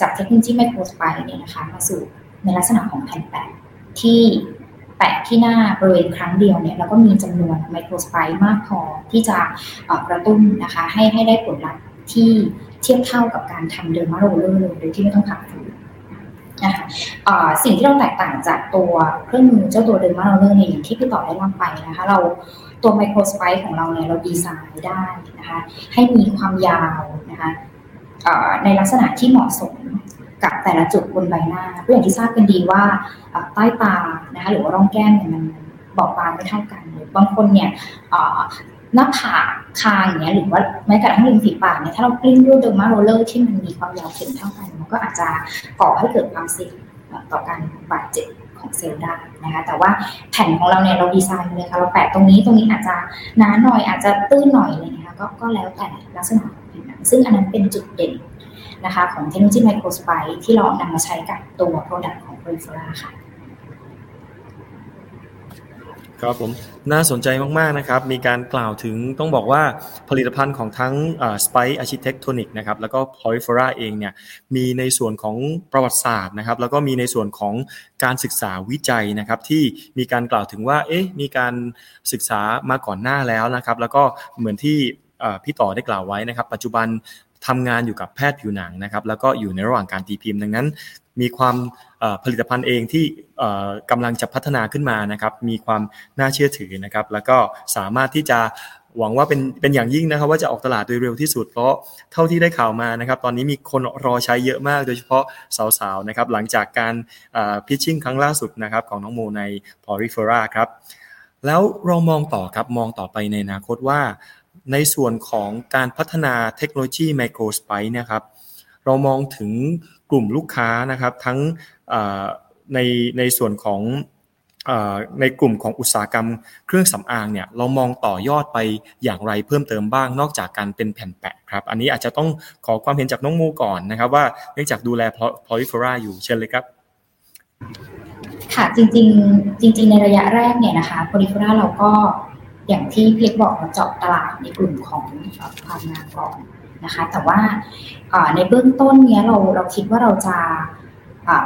จากเทคโนโลยี Microspike เนี่ยนะคะมาสู่ในลักษณะของแผ่นแปะที่ แปะที่หน้าบริเวณครั้งเดียวเนี่ยแล้วก็มีจำนวน Microspike มากพอที่จะกระตุ้นนะคะให้ให้ได้ผลลัพธ์ที่เทียบเท่ากับการทำ dermaroller เลยโดยที่ไม่ต้องผ่าฝืนนะคะสิ่งที่เราแตกต่างจากตัวเครื่องมือเจ้าตัว dermaroller เนี่ยอย่างที่พี่ต่อได้เล่าไปนะคะเราตัว Microspike ของเราเนี่ยเราดีไซน์ได้นะคะให้มีความยาวนะคะในลักษณะที่เหมาะสม กับแต่ละจุดบนใบหน้าเพื่ออย่างที่ทราบกันดีว่าใต้ตานะคะหรือว่าร่องแก้มเนี่ยมันบอบบางไม่เท่ากันหรือบางคนเนี่ยหน้าผากคางอย่างเงี้ยหรือว่าแม้กระทั่งริมฝีปากเนี่ยถ้าเรากลิ้งด้วย dermaroller ที่มันมีความยาวเข็มเท่ากันมันก็อาจจะก่อให้เกิดความเสี่ยงต่อการบาดเจ็บของเซลล์ได้นะคะแต่ว่าแผ่นของเราเนี่ยเราดีไซน์เลยค่ะเราแปะตรงนี้ตรงนี้อาจจะหนาหน่อยอาจจะตื้นหน่อยอะไรเงี้ยก็ก็แล้วแต่ลักษณะของผิวหนังซึ่งอันนั้นเป็นจุดเด่น นะคะของเทคโนโลยีไมโครสไปที่เรานำมาใช้กับตัว Product ของ p r i f e r a ค่ะครับผมน่าสนใจมากๆนะครับ มีการกล่าวถึงต้องบอกว่าผลิตภัณฑ์ของทั้ง Spice Architectonic นะครับแล้วก็ p o r i f e r a เองเนี่ยมีในส่วนของประวัติศาสตร์นะครับแล้วก็มีในส่วนของการศึกษาวิจัยนะครับที่มีการกล่าวถึงว่าเอ๊ะมีการศึกษามาก่อนหน้าแล้วนะครับแล้วก็เหมือนที่พี่ต่อได้กล่าวไว้นะครับ ปัจจุบัน ทำงานอยู่กับแพทย์ผิวหนังนะครับแล้วก็อยู่ในระหว่างการตีพิมพ์ ดังนั้น มีความผลิตภัณฑ์เองที่กำลังจะพัฒนาขึ้นมานะครับมีความน่าเชื่อถือนะครับแล้วก็สามารถที่จะหวังว่าเป็นเป็นอย่างยิ่งนะครับ ว่าจะออกตลาดโดยเร็วที่สุด เพราะเท่าที่ได้ข่าวมานะครับ ตอนนี้มีคนรอใช้เยอะมาก โดยเฉพาะสาวๆนะครับ หลังจากการพิชชิ่งครั้งล่าสุดนะครับ ของน้องโมใน p o r i f e r a ครับ แล้วเรามองต่อครับมองต่อไปในอนาคตว่า ในส่วนของการพัฒนาเทคโนโลยีไมโครสไปนะครับ เรามองถึงกลุ่มลูกค้านะครับ ทั้งในในส่วนของในกลุ่มของอุตสาหกรรมเครื่องสำอางเนี่ยเรามองต่อยอดไปอย่างไรเพิ่มเติมบ้าง นอกจากการเป็นแผ่นแปะครับ อันนี้อาจจะต้องขอความเห็นจากน้องมูก่อนนะครับ ว่าเนื่องจากดูแลพอลิฟราอยู่เชิญเลยครับ ค่ะจริงๆ จริง ๆ ในระยะแรกเนี่ยนะคะพลิฟราเราก็ อย่างที่เพียกบอกเราเจาะตลาดในกลุ่มของความงามก่อนนะคะ แต่ว่าในเบื้องต้นเนี้ยเราเราคิดว่าเราจะ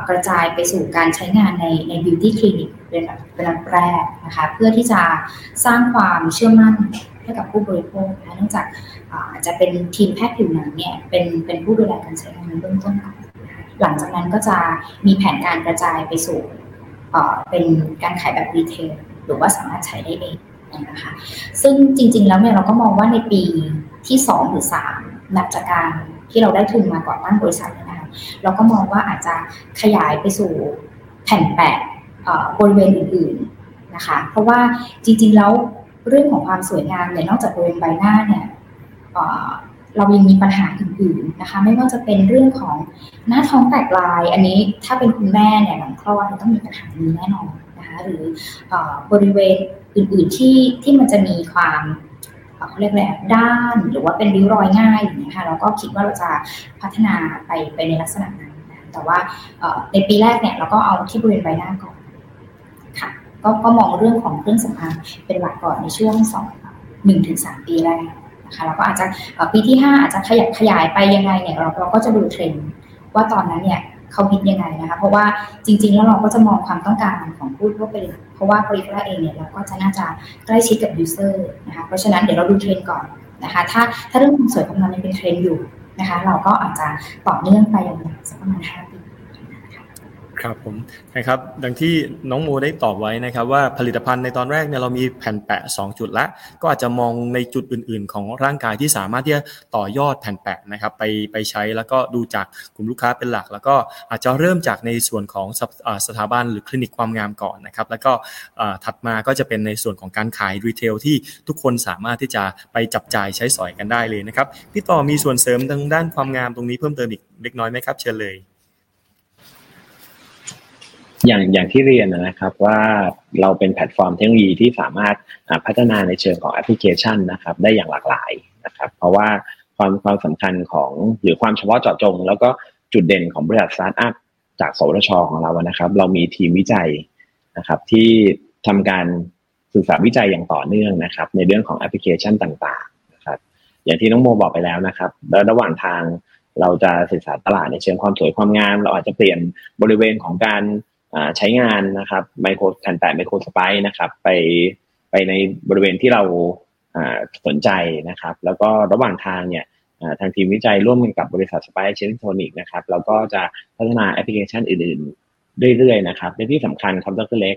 กระจายไปสู่การใช้งานในในบิวตี้คลินิกเป็นเป็นแรกนะคะเพื่อที่จะสร้างความเชื่อมั่นให้กับผู้บริโภคนะเนื่องจากอาจจะเป็นทีมแพทย์ผิวหนังเนี่ยเป็นเป็นผู้ดูแลการใช้งานในเบื้องต้นก่อนหลังจากนั้นก็จะมีแผนการกระจายไปสู่เป็นการขายแบบรีเทลหรือว่าสามารถใช้ได้เอง นะคะ ซึ่งจริง ๆ แล้วเนี่ยเราก็มองว่าในปีที่2หรือ3นับจากการที่เราได้ทุนมาก่อตั้งบริษัทนะคะเราก็มองว่าอาจจะขยายไปสู่แผ่นแปะบริเวณอื่นๆนะคะ เพราะว่าจริง ๆ แล้วเรื่องของความสวยงามเนี่ยนอกจากบริเวณใบหน้าเนี่ยเรายังมีปัญหาอื่นๆนะคะ ไม่ว่าจะเป็นเรื่องของหน้าท้องแตกลาย อันนี้ถ้าเป็นคุณแม่เนี่ยหลังคลอดต้องมีปัญหานี้แน่นอนนะคะ หรือบริเวณ อื่นๆที่ที่มันจะมีความเขาเรียกอะไรด้านหรือว่าเป็นริ้วรอยง่ายอย่างนี้ค่ะเราก็คิดว่าเราจะพัฒนาไปไปในลักษณะนั้นนะแต่ว่าในปีแรกเนี่ยเราก็เอาที่บริเวณใบหน้าก่อนค่ะก็ก็มองเรื่องของเครื่องสำอางเป็นหลักก่อนในช่วงสองหนึ่งถึงสามปีแรกนะคะเราก็อาจจะปีที่ห้าอาจจะขยับขยายไปยังไงเนี่ยเราเราก็จะดูเทรนด์ว่าตอนนั้นเนี่ย เขาคิดยังไงนะคะ เพราะว่าจริง ๆ แล้วเราก็จะมองความต้องการของผู้ทั่วไปเพราะว่าบริษัทเองเนี่ยเราก็จะน่าจะใกล้ชิดกับ user นะคะเพราะฉะนั้นเดี๋ยวเราดูเทรนก่อนนะคะ ถ้าถ้าเรื่องความสวยของเราเป็นเทรนอยู่นะคะ เราก็อาจจะต่อเนื่องไปยาวๆสักประมาณห้าปี ครับผมนะครับดังที่น้องโมได้ตอบไว้นะครับ ว่าผลิตภัณฑ์ในตอนแรกเนี่ยเรามีแผ่นแปะ 2 จุดละ ก็อาจจะมองในจุดอื่น ๆ ของร่างกายที่สามารถที่จะต่อยอดแผ่นแปะนะครับไปไปใช้แล้วก็ดูจากกลุ่มลูกค้าเป็นหลัก แล้วก็อาจจะเริ่มจากในส่วนของสถาบันหรือคลินิกความงามก่อนนะครับ แล้วก็ถัดมาก็จะเป็นในส่วนของการขาย retail ที่ทุกคนสามารถที่จะไปจับจ่ายใช้สอยกันได้เลยนะครับพี่ต่อมีส่วนเสริมทางด้านความงามตรงนี้เพิ่มเติมอีกเล็กน้อยไหมครับเชิญเลย อย่างอย่างที่เรียนนะครับว่าเราเป็น platform technology ที่สามารถพัฒนาในเชิงของแอปพลิเคชันนะครับ ได้อย่างหลากหลายนะครับ เพราะว่าความความสำคัญของหรือความเฉพาะเจาะจง แล้วก็จุดเด่นของบริษัทสตาร์ทอัพจากสวทชของเรานะครับ เรามีทีมวิจัยนะครับ ที่ทำการศึกษาวิจัยอย่างต่อเนื่องนะครับ ในเรื่องของแอปพลิเคชันต่างๆนะครับ อย่างที่น้องโมบอกไปแล้วนะครับ แล้วระหว่างทางเราจะศึกษาตลาดในเชิงความสวยความงาม เราอาจจะเปลี่ยนบริเวณของการ ใช้งานนะครับไมโครแผ่นแปะ Microspikeนะครับ ไปไปในบริเวณที่เราสนใจนะครับ แล้วก็ระหว่างทางเนี่ยทางทีมวิจัยร่วมกันกับบริษัท Spike Architectonics นะครับเราก็จะพัฒนาแอปพลิเคชันอื่นๆ เรื่อยๆนะครับในที่สำคัญครับดรเล็ก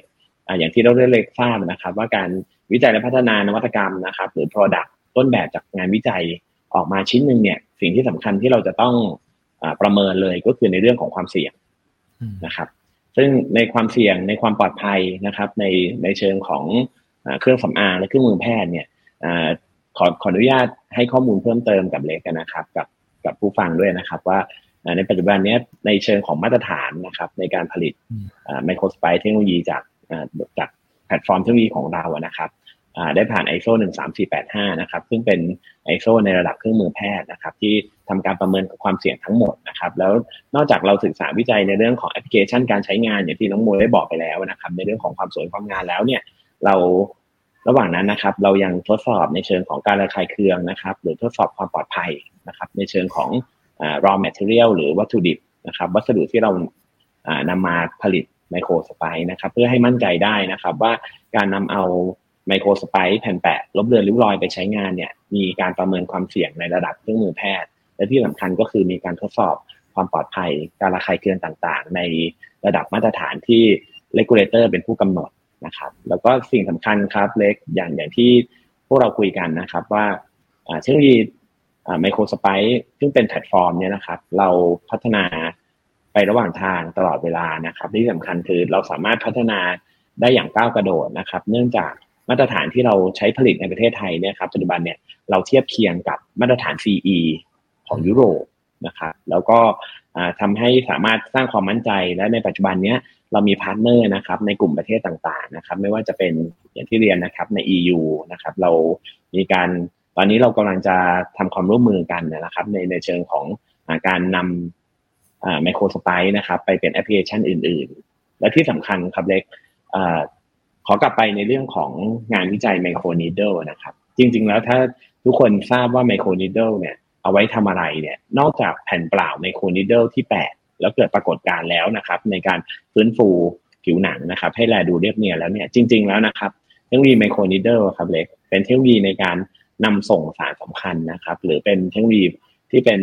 อย่างที่ดรเล็กทราบนะครับ ว่าการวิจัยและพัฒนานวัตกรรมนะครับ หรือ Product ต้นแบบจากงานวิจัยออกมาชิ้นหนึ่งเนี่ย สิ่งที่สำคัญที่เราจะต้องประเมินเลยก็คือในเรื่องของความเสี่ยงนะครับ ซึ่งในความเสี่ยงในความปลอดภัยนะครับ ในในเชิงของเครื่องสำอางและเครื่องมือแพทย์เนี่ยขอขออนุญาตให้ข้อมูลเพิ่มเติมกับเล็กนะครับ กับกับผู้ฟังด้วยนะครับว่าในปัจจุบันนี้ในเชิงของมาตรฐานนะครับ ในการผลิต Microspike technology จากจาก platform technology ของเรานะครับ ได้ผ่าน ISO 13485 นะครับ ซึ่งเป็น ISO ในระดับเครื่องมือแพทย์นะครับ ที่ทำการประเมินความเสี่ยงทั้งหมดนะครับ แล้วนอกจากเราศึกษาวิจัยในเรื่องของแอปพลิเคชันการใช้งานอย่างที่น้องโมได้บอกไปแล้วนะครับ ในเรื่องของความสวยความงามแล้วเนี่ย เราระหว่างนั้นนะครับ เรายังทดสอบในเชิงของการระคายเคืองนะครับ หรือทดสอบความปลอดภัยนะครับ ในเชิงของ raw material หรือวัตถุดิบนะครับ วัสดุที่เรานำมาผลิตไมโครสไปนะครับ เพื่อให้มั่นใจได้นะครับ ว่าการนำเอา ไมโครสไปแผ่นแปะลบเลือนริ้วรอยไปใช้งานเนี่ยมีการประเมินความเสี่ยงในระดับเครื่องมือแพทย์ และที่สำคัญก็คือมีการทดสอบความปลอดภัย การระคายเคืองต่างๆ ในระดับมาตรฐานที่ regulator เป็นผู้กำหนดนะครับ แล้วก็สิ่งสำคัญครับเล็กอย่างอย่างที่พวกเราคุยกันนะครับว่าเทคโนโลยี Microspike ซึ่งเป็นแพลตฟอร์มเนี่ยนะครับ เราพัฒนาไประหว่างทางตลอดเวลานะครับ ที่สำคัญคือเราสามารถพัฒนาได้อย่างก้าวกระโดดนะครับ เนื่องจาก มาตรฐานที่เราใช้ผลิตในประเทศไทยเนี่ยครับปัจจุบันเนี่ยเราเทียบเคียงกับมาตรฐาน CE ของยุโรปนะครับแล้วก็ทำให้สามารถสร้างความมั่นใจและในปัจจุบันเนี้ยเรามี partner นะครับในกลุ่มประเทศต่างๆนะครับไม่ว่าจะเป็นอย่างที่เรียนนะครับใน EU นะครับเรามีการตอนนี้เรากำลังจะทำความร่วมมือกันนะครับในในเชิงของการนำ Microspike นะครับไปเป็นแอปพลิเคชันอื่น ๆ และที่สำคัญครับเล็ก ขอกลับไปในเรื่องของงานวิจัย microneedle นะครับ จริง ๆ แล้วถ้าทุกคนทราบว่า microneedle เนี่ยเอาไว้ทำอะไรเนี่ยนอกจากแผ่นเปล่า microneedle ที่แปะแล้วเกิดปรากฏการณ์แล้วนะครับ ในการฟื้นฟูผิวหนังนะครับ ให้แลดูเรียบเนียนแล้วเนี่ยจริง ๆ แล้วนะครับ เทคโนโลยี microneedle ครับเล็กเป็นเทคโนโลยีในการนำส่งสารสำคัญนะครับ หรือเป็นเทคโนโลยีที่เป็น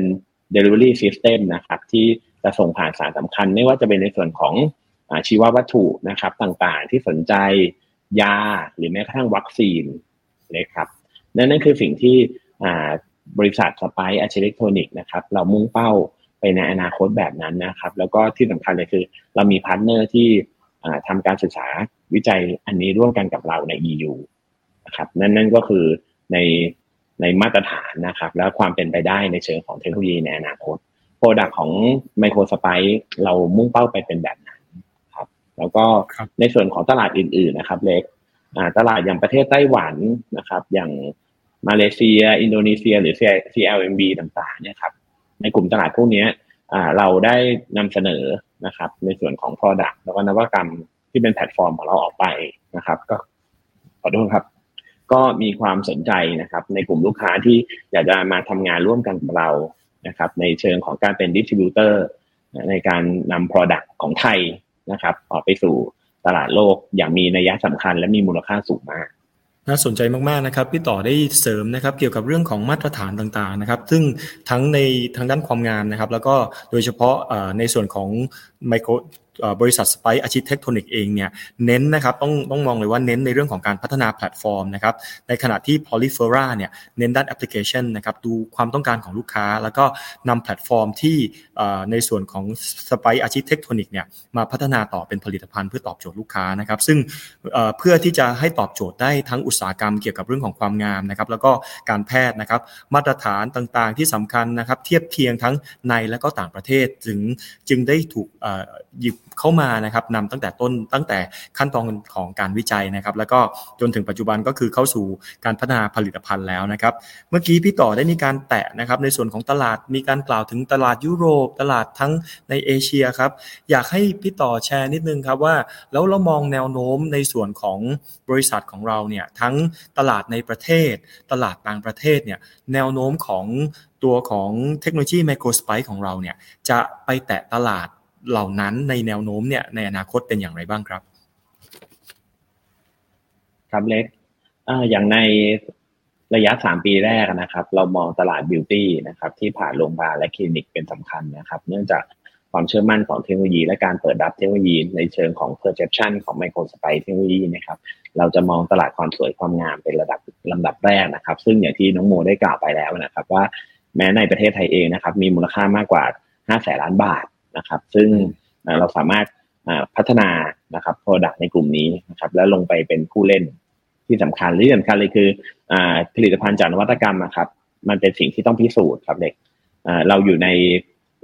delivery system นะครับ ที่จะส่งผ่านสารสำคัญ ไม่ว่าจะเป็นในส่วนของ ชีววัตถุนะครับต่างๆ ที่สนใจยาหรือแม้กระทั่งวัคซีนเลยครับนั่นนั่นคือสิ่งที่บริษัท Spike Architectronics นะครับ เรามุ่งเป้าไปในอนาคตแบบนั้นนะครับ แล้วก็ที่สำคัญเลยคือ เรามี partner ที่ทำการศึกษาวิจัยอันนี้ร่วมกันกับเราใน EU นะครับนั่นนั่นก็คือในในมาตรฐานนะครับ แล้วความเป็นไปได้ในเชิงของเทคโนโลยีในอนาคตโปรดักของไมโครสไปเรามุ่งเป้าไปเป็นแบบ แล้วก็ในส่วนของตลาดอื่นๆนะครับ เล็กตลาดอย่างประเทศไต้หวันนะครับ อย่างมาเลเซีย อินโดนีเซีย หรือ CLMB ต่างๆเนี่ยครับในกลุ่มตลาดพวกนี้เราได้นำเสนอนะครับ ในส่วนของ Product แล้วก็นวัตกรรมที่เป็นแพลตฟอร์มของเราออกไปนะครับ ก็ขอโทษครับ ก็มีความสนใจนะครับ ในกลุ่มลูกค้าที่อยากจะมาทำงานร่วมกันกับเรานะครับ ในเชิงของการเป็นดิสติบิวเตอร์ในการนำ Product ของไทย นะครับออกไปสู่ตลาดโลกอย่างมีนัยสำคัญและมีมูลค่าสูงมากน่าสนใจมากๆนะครับพี่ต่อได้เสริมนะครับเกี่ยวกับเรื่องของมาตรฐานต่างๆนะครับ ซึ่งทั้งในทางด้านความงามนะครับ แล้วก็โดยเฉพาะในส่วนของไมโครบริษัทสไปอาชิเทคโทนิกเองเนี่ยเน้นนะครับต้องต้องมองเลยว่าเน้นในเรื่องของการพัฒนาแพลตฟอร์มนะครับในขณะที่ Polyfera เนี่ยเน้นด้านแอปพลิเคชันนะครับดูความต้องการของลูกค้า แล้วก็นำแพลตฟอร์มที่ในส่วนของ Spike Architectronics เนี่ยมาพัฒนาต่อเป็นผลิตภัณฑ์เพื่อตอบโจทย์ลูกค้านะครับซึ่งเพื่อที่จะให้ตอบโจทย์ได้ทั้งอุตสาหกรรมเกี่ยวกับเรื่องของความงามนะครับแล้วก็การแพทย์นะครับมาตรฐานต่างๆ ที่สำคัญนะครับเทียบเคียงทั้งในและก็ต่างประเทศจึงจึงได้ถูกหยิบเข้ามานะครับนำตั้งแต่ต้นตั้งแต่ขั้นตอนของการวิจัยนะครับ แล้วก็จนถึงปัจจุบันก็คือเข้าสู่การพัฒนาผลิตภัณฑ์แล้วนะครับ เมื่อกี้พี่ต่อได้มีการแตะนะครับ ในส่วนของตลาดมีการกล่าวถึงตลาดยุโรป ตลาดทั้งในเอเชียครับ อยากให้พี่ต่อแชร์นิดนึงครับว่า แล้วเรามองแนวโน้มในส่วนของบริษัทของเราเนี่ยทั้งตลาดในประเทศ ตลาดต่างประเทศเนี่ยแนวโน้มของตัวของเทคโนโลยีไมโครสไปของเราเนี่ยจะไปแตะตลาด เหล่านั้นในแนวโน้มเนี่ยในอนาคตเป็นอย่างไรบ้างครับ ครับเล็กอย่างในระยะสามปีแรกนะครับ เรามองตลาดบิวตี้นะครับที่ผ่านโรงพยาบาลและคลินิกเป็นสำคัญนะครับ เนื่องจากความเชื่อมั่นของเทคโนโลยี และการเปิดรับเทคโนโลยีในเชิงของ perception ของไมโครสไปเทคโนโลยีนะครับ เราจะมองตลาดความสวยความงามเป็นระดับลำดับแรกนะครับ ซึ่งอย่างที่น้องโมได้กล่าวไปแล้วนะครับ ว่าแม้ในประเทศไทยเองนะครับ มีมูลค่ามากกว่า5แสนล้านบาท นะครับ ซึ่งเราสามารถพัฒนานะครับโปรดักต์ในกลุ่มนี้นะครับ แล้วลงไปเป็นผู้เล่นที่สำคัญที่สำคัญเลยคือผลิตภัณฑ์จากนวัตกรรมนะครับ มันเป็นสิ่งที่ต้องพิสูจน์ครับเด็กเราอยู่ใน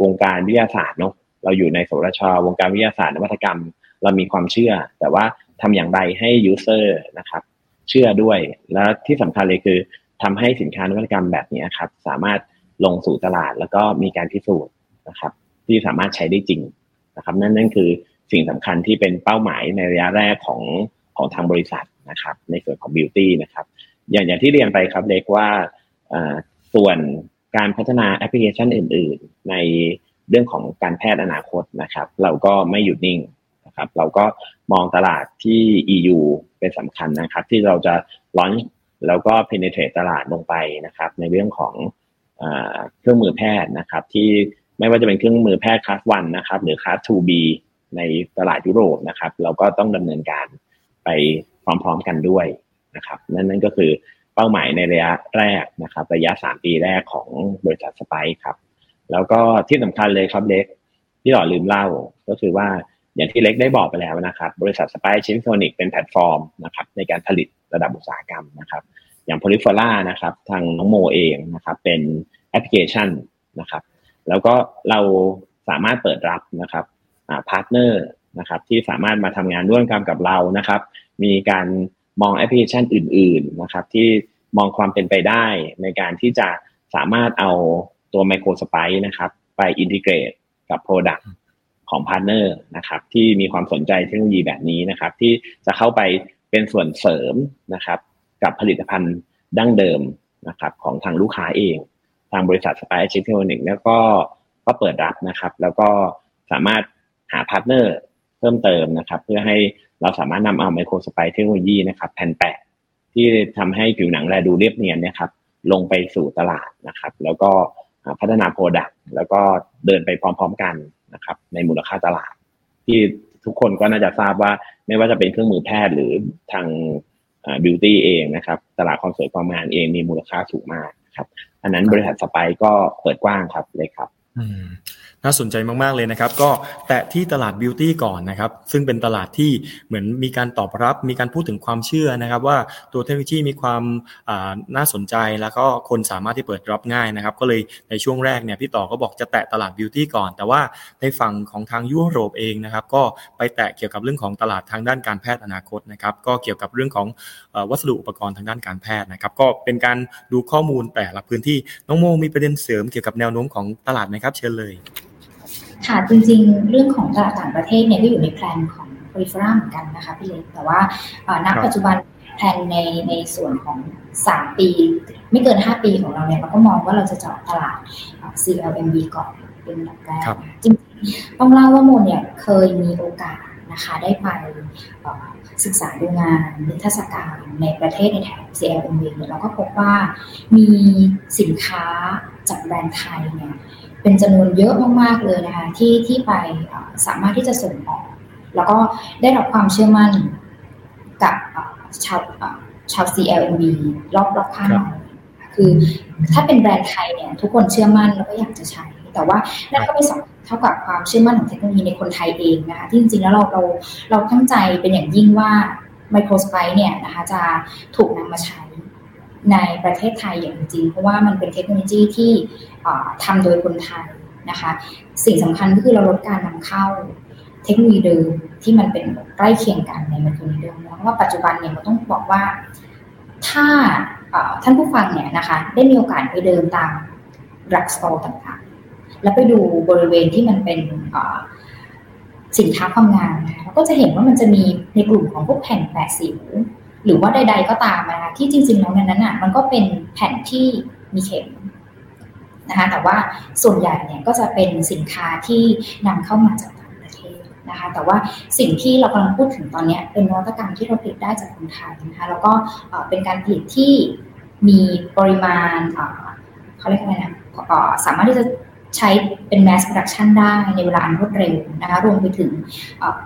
วงการวิทยาศาสตร์เนาะเราอยู่ในสวชวงการวิทยาศาสตร์นวัตกรรม เรามีความเชื่อ แต่ว่าทำอย่างไรให้ยูเซอร์นะครับ เชื่อด้วย แล้วที่สำคัญเลยคือทำให้สินค้านวัตกรรมแบบนี้ครับ สามารถลงสู่ตลาดแล้วก็มีการพิสูจน์นะครับ ที่สามารถใช้ได้จริงนะครับ นั่นนั่นคือสิ่งสำคัญที่เป็นเป้าหมายในระยะแรกของของทางบริษัทนะครับ ในส่วนของบิวตี้นะครับ อย่างอย่างที่เรียนไปครับเล็กว่าส่วนการพัฒนาแอปพลิเคชันอื่น ๆ ในเรื่องของการแพทย์อนาคตนะครับ เราก็ไม่หยุดนิ่งนะครับ เราก็มองตลาดที่ EU เป็นสำคัญนะครับ ที่เราจะล้อนแล้วก็ penetrate ตลาดลงไปนะครับ ในเรื่องของเครื่องมือแพทย์นะครับ ที่ ไม่ว่าจะเป็นเครื่องมือแพทย์คลาสวันนะครับหรือคลาส 2B ในตลาดยุโรปนะครับ เราก็ต้องดำเนินการไปพร้อมๆกันด้วยนะครับนั่นนั่นก็คือเป้าหมายในระยะแรกนะครับ ระยะ 3 ปีแรกของบริษัท Spike ครับ แล้วก็ที่สำคัญเลยครับเล็กที่ต่อลืมเล่าก็คือว่าอย่างที่เล็กได้บอกไปแล้วนะครับ บริษัท Spike Architectronics เป็นแพลตฟอร์มนะครับในการผลิตระดับอุตสาหกรรมนะครับ อย่าง Polyfera นะครับ ทางน้องโมเองนะครับ เป็นแอปพลิเคชันนะครับ แล้วก็เราสามารถเปิดรับนะครับ partnerนะครับที่สามารถมาทำงานร่วมกันกับเรานะครับ มีการมองแอปพลิเคชันอื่น ๆนะครับ ที่มองความเป็นไปได้ในการที่จะสามารถเอาตัว microspike นะครับ ไป integrate กับ product ของ partner นะครับที่มีความสนใจเทคโนโลยีแบบนี้นะครับ ที่จะเข้าไปเป็นส่วนเสริมนะครับ กับผลิตภัณฑ์ดั้งเดิมนะครับ ของทางลูกค้าเอง ทางบริษัท Spike Architectronics แล้วก็ก็เปิดรับนะครับ แล้วก็สามารถหา partner เพิ่มเติมนะครับ เพื่อให้เราสามารถนำเอา microspike technology นะครับแผ่นแปะที่ทำให้ผิวหนังแลดูเรียบเนียนนะครับลงไปสู่ตลาดนะครับ แล้วก็พัฒนา product แล้วก็เดินไปพร้อมๆกันนะครับ ในมูลค่าตลาด ที่ทุกคนก็น่าจะทราบว่าไม่ว่าจะเป็นเครื่องมือแพทย์หรือทาง beauty เองนะครับ ตลาดความสวยความงามเองมีมูลค่าสูงมาก ครับ อันนั้นบริษัทสไปก็เปิดกว้างครับเลยครับ น่าสนใจมากๆเลยนะครับ ก็แตะที่ตลาดบิวตี้ก่อนนะครับ ซึ่งเป็นตลาดที่เหมือนมีการตอบรับ มีการพูดถึงความเชื่อนะครับ ว่าตัวเทคโนโลยีมีความน่าสนใจแล้วก็คนสามารถที่เปิดรับง่ายนะครับ ก็เลยในช่วงแรกเนี่ยพี่ต่อก็บอกจะแตะตลาดบิวตี้ก่อน แต่ว่าในฝั่งของทางยุโรปเองนะครับ ก็ไปแตะเกี่ยวกับเรื่องของตลาดทางด้านการแพทย์อนาคตนะครับ ก็เกี่ยวกับเรื่องของวัสดุอุปกรณ์ทางด้านการแพทย์นะครับ ก็เป็นการดูข้อมูลแต่ละพื้นที่น้องโมมีประเด็นเสริมเกี่ยวกับแนวโน้มของตลาดไหมครับเชิญเลย ค่ะจริงๆ เรื่องของตลาดต่างประเทศเนี่ยก็อยู่ใน plan ของ Polyfera เหมือนกันนะคะพี่เล็กแต่ว่าณปัจจุบัน plan ในในส่วนของ 3 ปี ไม่เกิน 5 ปีของเราเนี่ยเราก็มองว่าเราจะเจาะตลาด CLMV ก่อนเป็นอันดับแรกจริงๆต้องเล่าว่าโมเนี่ยเคยมีโอกาสนะคะได้ไปศึกษาดูงานนิทรรศการในประเทศในแถบ CLMV เนี่ยเราก็พบว่ามีสินค้าจากแบรนด์ไทยเนี่ย เป็นจำนวนเยอะมากๆเลยนะคะที่ที่ไปสามารถที่จะส่งออก แล้วก็ได้รับความเชื่อมั่นกับชาวชาว CLMB รอบรอบข้างคือถ้าเป็นแบรนด์ไทยเนี่ยทุกคนเชื่อมั่นแล้วก็อยากจะใช้ แต่ว่านั่นก็ไม่สำคัญเท่ากับความเชื่อมั่นของเทคโนโลยีในคนไทยเองนะคะที่จริงๆแล้วเราเราเราตั้งใจเป็นอย่างยิ่งว่าไมโครสไปเนี่ยนะคะจะถูกนำมาใช้ ในประเทศไทยอย่างจริง เพราะว่ามันเป็นเทคโนโลยีที่ทำโดยคนไทยนะคะ สิ่งสำคัญก็คือเราลดการนำเข้าเทคโนโลยีเดิมที่มันเป็นใกล้เคียงกันในมันคือเดิมเพราะว่าปัจจุบันเนี่ยเราต้องบอกว่าถ้าท่านผู้ฟังเนี่ยนะคะ ได้มีโอกาสไปเดินตามรักสโตร์ต่างๆ แล้วไปดูบริเวณที่มันเป็นสินค้าความงามเราก็จะเห็นว่ามันจะมีในกลุ่มของพวกแผ่นแปะสิว หรือว่าใด ๆ ก็ตามนะคะที่จริงๆแล้วนั้นน่ะมันก็เป็นแผ่นที่มีเข็มนะคะแต่ว่าส่วนใหญ่เนี่ยก็จะเป็นสินค้าที่นำเข้ามาจากต่างประเทศนะคะแต่ว่าสิ่งที่เรากำลังพูดถึงตอนนี้เป็นนวัตกรรมที่เราผลิตได้จากคนไทยนะคะแล้วก็เป็นการผลิตที่มีปริมาณเขาเรียกอะไรนะสามารถที่จะ ใช้เป็น mass production ได้ในเวลาอันรวดเร็วนะคะรวมไปถึง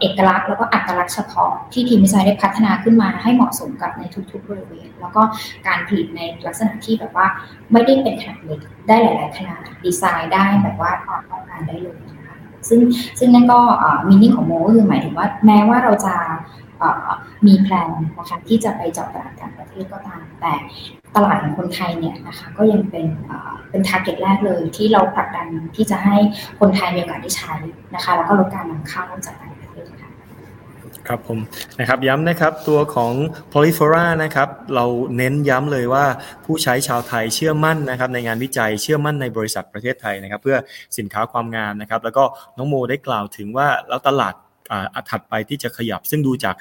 เอกลักษณ์แล้วก็อัตลักษณ์เฉพาะที่ทีมวิจัยได้พัฒนาขึ้นมาให้เหมาะสมกับในทุกๆบริเวณ แล้วก็การผลิตในลักษณะที่แบบว่าไม่ได้เป็นขนาดเล็กได้หลาย ๆ ขนาดดีไซน์ได้แบบว่าตามต้องการได้เลยนะคะซึ่งซึ่งนั่นก็มินิ่งของโมก็คือหมายถึงว่าแม้ว่าเราจะ มี plan นะคะที่จะไปเจาะตลาดต่างประเทศก็ตาม แต่ตลาดของคนไทยเนี่ยนะคะก็ยังเป็นเป็น target แรกเลยที่เราผลักดันที่จะให้คนไทยมีโอกาสได้ใช้นะคะแล้วก็ลดการนำเข้าจากต่างประเทศค่ะครับผมนะครับย้ำนะครับตัวของ Polyfera นะครับเราเน้นย้ำเลยว่าผู้ใช้ชาวไทยเชื่อมั่นนะครับในงานวิจัยเชื่อมั่นในบริษัทประเทศไทยนะครับ เพื่อสินค้าความงามนะครับ แล้วก็น้องโมได้กล่าวถึงว่าแล้วตลาด ถัดไปที่จะขยับ ซึ่งดูจาก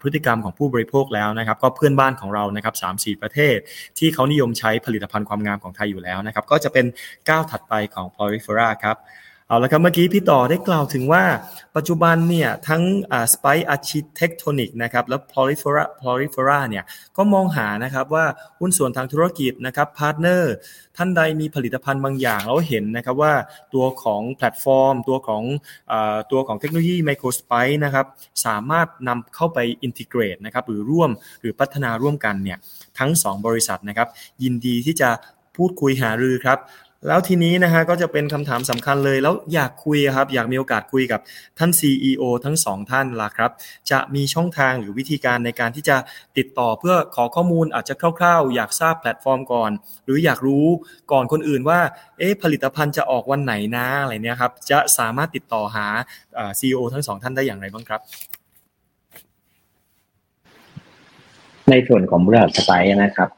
พฤติกรรมของผู้บริโภคแล้วนะครับ ก็เพื่อนบ้านของเรานะครับสามสี่ประเทศ ที่เขานิยมใช้ผลิตภัณฑ์ความงามของไทยอยู่แล้วนะครับ ก็จะเป็นก้าวถัดไปของ p o l y f e r a ครับ เอาละครับเมื่อกี้พี่ต่อได้กล่าวถึงว่าปัจจุบันเนี่ยทั้ง Spike Architectronics นะครับแล้ว Polyfera Polyfera เนี่ยก็มองหานะครับว่าหุ้นส่วนทางธุรกิจนะครับ partnerท่านใดมีผลิตภัณฑ์บางอย่างแล้วเห็นนะครับว่าตัวของแพลตฟอร์ม ตัวของอตัวของเทคโนโลยี microspike นะครับสามารถนำเข้าไป integrate นะครับหรือร่วมหรือพัฒนาร่วมกันเนี่ยทั้ง 2 บริษัทนะครับยินดีที่จะพูดคุยหารือครับ แล้วทีนี้นะฮะก็จะเป็นคำถามสำคัญเลย แล้วอยากคุยครับ อยากมีโอกาสคุยกับท่าน CEO ทั้งสองท่านล่ะครับ จะมีช่องทางหรือวิธีการในการที่จะติดต่อเพื่อขอข้อมูลอาจจะคร่าวๆ อยากทราบแพลตฟอร์มก่อน หรืออยากรู้ก่อนคนอื่นว่าเอ๊ะผลิตภัณฑ์จะออกวันไหนนะอะไรเนี้ยครับจะสามารถติดต่อหา CEO ทั้งสองท่านได้อย่างไรบ้างครับ ในส่วนของบริษัทสไปนะครับ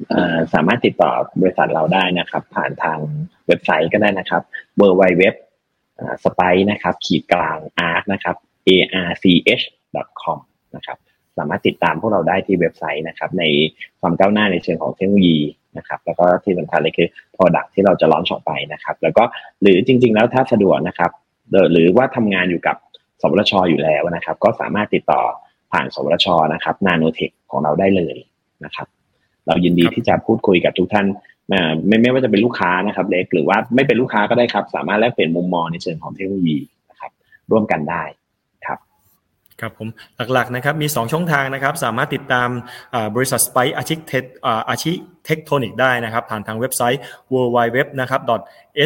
สามารถติดต่อบริษัทเราได้นะครับ ผ่านทางเว็บไซต์ก็ได้นะครับ w w w สไปนะครับ ขีดกลาง art นะครับ a r c h com นะครับ สามารถติดตามพวกเราได้ที่เว็บไซต์นะครับ ในความก้าวหน้าในเชิงของเทคโนโลยีนะครับ แล้วก็ที่สำคัญเลยคือ Product ที่เราจะล้อนออกไปนะครับ แล้วก็หรือจริง ๆ แล้วถ้าสะดวกนะครับ หรือว่าทำงานอยู่กับสวทชอยู่แล้วนะครับ ก็สามารถติดต่อ ผ่านสวทชนะครับนาโนเทคของเราได้เลยนะครับ เรายินดีที่จะพูดคุยกับทุกท่านไม่ไม่ว่าจะเป็นลูกค้านะครับ เล็กหรือว่าไม่เป็นลูกค้าก็ได้ครับ สามารถแลกเปลี่ยนมุมมองในเชิงของเทคโนโลยีนะครับ ร่วมกันได้ครับครับผมหลักๆนะครับมี 2 ช่องทางนะครับ สามารถติดตามบริษัทสไปอาชิเทอาชิเทคโทนิกได้นะครับ ผ่านทางเว็บไซต์ w w w นะครับ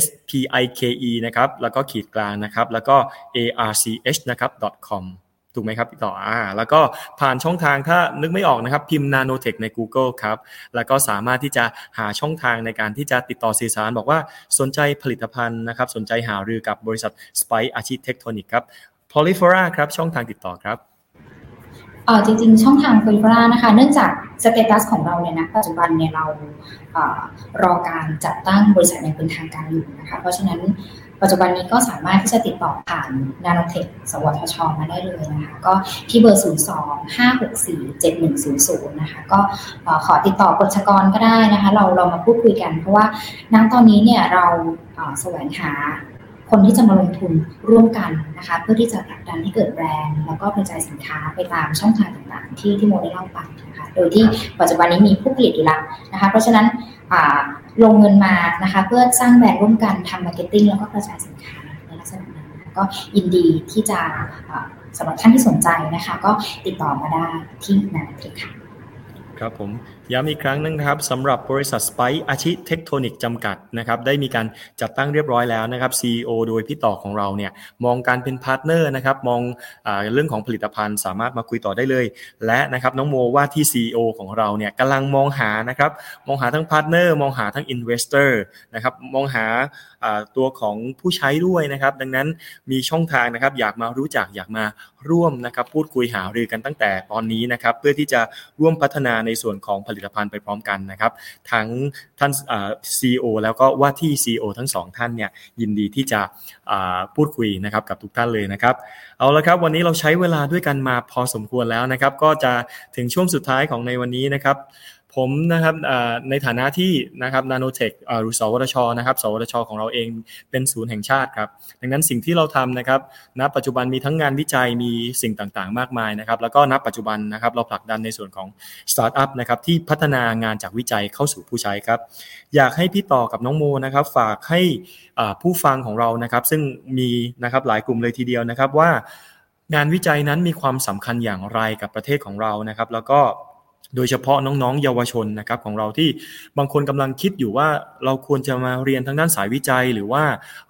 spike นะครับแล้วก็ขีดกลางนะครับ แล้วก็ arch นะครับ com ถูกไหมครับต่ออ่าแล้วก็ผ่านช่องทางถ้านึกไม่ออกนะครับ พิมพ์ Nanotech ใน Google ครับ แล้วก็สามารถที่จะหาช่องทางในการที่จะติดต่อสื่อสาร บอกว่าสนใจผลิตภัณฑ์นะครับ สนใจหารือกับบริษัท Spice Architectonic ครับ Polyfera ครับ ช่องทางติดต่อครับเออจริงๆ ช่องทาง Polyfera นะคะ เนื่องจาก status ของเราเนี่ยนะปัจจุบันเนี่ยเรารอการจัดตั้งบริษัทอย่างเป็นทางการอยู่นะคะ เพราะฉะนั้น ปัจจุบันนี้ก็สามารถที่จะติดต่อผ่านนาโนเทคสวทช มาได้เลยนะคะ ก็ที่เบอร์ 0 2 5 6 4 7 1 0 0 นะคะ ก็ขอติดต่อกชกรก็ได้นะคะ เราเรามาพูดคุยกัน เพราะว่าณตอนนี้เนี่ยเราแสวงหาคนที่จะมาลงทุนร่วมกันนะคะเพื่อที่จะผลักดันให้เกิดแบรนด์ แล้วก็กระจายสินค้าไปตามช่องทางต่างๆ ที่ที่โมได้เล่าไปนะคะโดยที่ปัจจุบันนี้มีผู้ผลิตอยู่แล้วนะคะเพราะฉะนั้น ลงเงินมานะคะ เพื่อสร้างแบรนด์ร่วมกันทำ marketing แล้วก็กระจายสินค้าในลักษณะนั้นก็ยินดีที่จะสำหรับท่านที่สนใจนะคะ ก็ติดต่อมาได้ที่นาเทคค่ะครับผมย้ำอีกครั้งนึงครับสำหรับบริษัทสไปอาชิเทคโทนิกจำกัดนะครับได้มีการจัดตั้งเรียบร้อยแล้วนะครับ CEO โดยพี่ต่อของเราเนี่ยมองการเป็น partner นะครับมองเรื่องของผลิตภัณฑ์สามารถมาคุยต่อได้เลย และนะครับน้องโมว่าที่ CEO ของเราเนี่ยกำลังมองหานะครับมองหาทั้ง partner มองหาทั้ง investor นะครับมองหาตัวของผู้ใช้ด้วยนะครับดังนั้นมีช่องทางนะครับอยากมารู้จักอยากมาร่วมนะครับพูดคุยหารือกันตั้งแต่ตอนนี้นะครับเพื่อที่จะร่วมพัฒนาในส่วนของผลิตภัณฑ์ไปพร้อมกันนะครับ ทั้งท่านซีอแล้วก็ว่าที่ CEO ทั้งสองท่านเนี่ยยินดีที่จะพูดคุยนะครับกับทุกท่านเลยนะครับ เอาละครับ วันนี้เราใช้เวลาด้วยกันมาพอสมควรแล้วนะครับ ก็จะถึงช่วงสุดท้ายของในวันนี้นะครับ ผมนะครับในฐานะที่นะครับนาโนเทคหรือสวทชนะครับ สวทช ของเราเองเป็นศูนย์แห่งชาติครับ ดังนั้นสิ่งที่เราทำนะครับณปัจจุบันมีทั้งงานวิจัยมีสิ่งต่างๆ มากมายนะครับ แล้วก็ณปัจจุบันนะครับเราผลักดันในส่วนของสตาร์ทอัพนะครับที่พัฒนางานจากวิจัยเข้าสู่ผู้ใช้ครับ อยากให้พี่ต่อกับน้องโมนะครับ ฝากให้ผู้ฟังของเรานะครับ ซึ่งมีนะครับหลายกลุ่มเลยทีเดียวนะครับว่างานวิจัยนั้นมีความสำคัญอย่างไรกับประเทศของเรานะครับ แล้วก็ โดยเฉพาะน้องๆ เยาวชนนะครับของเราที่บางคนกำลังคิดอยู่ว่าเราควรจะมาเรียนทางด้านสายวิจัย หรือว่า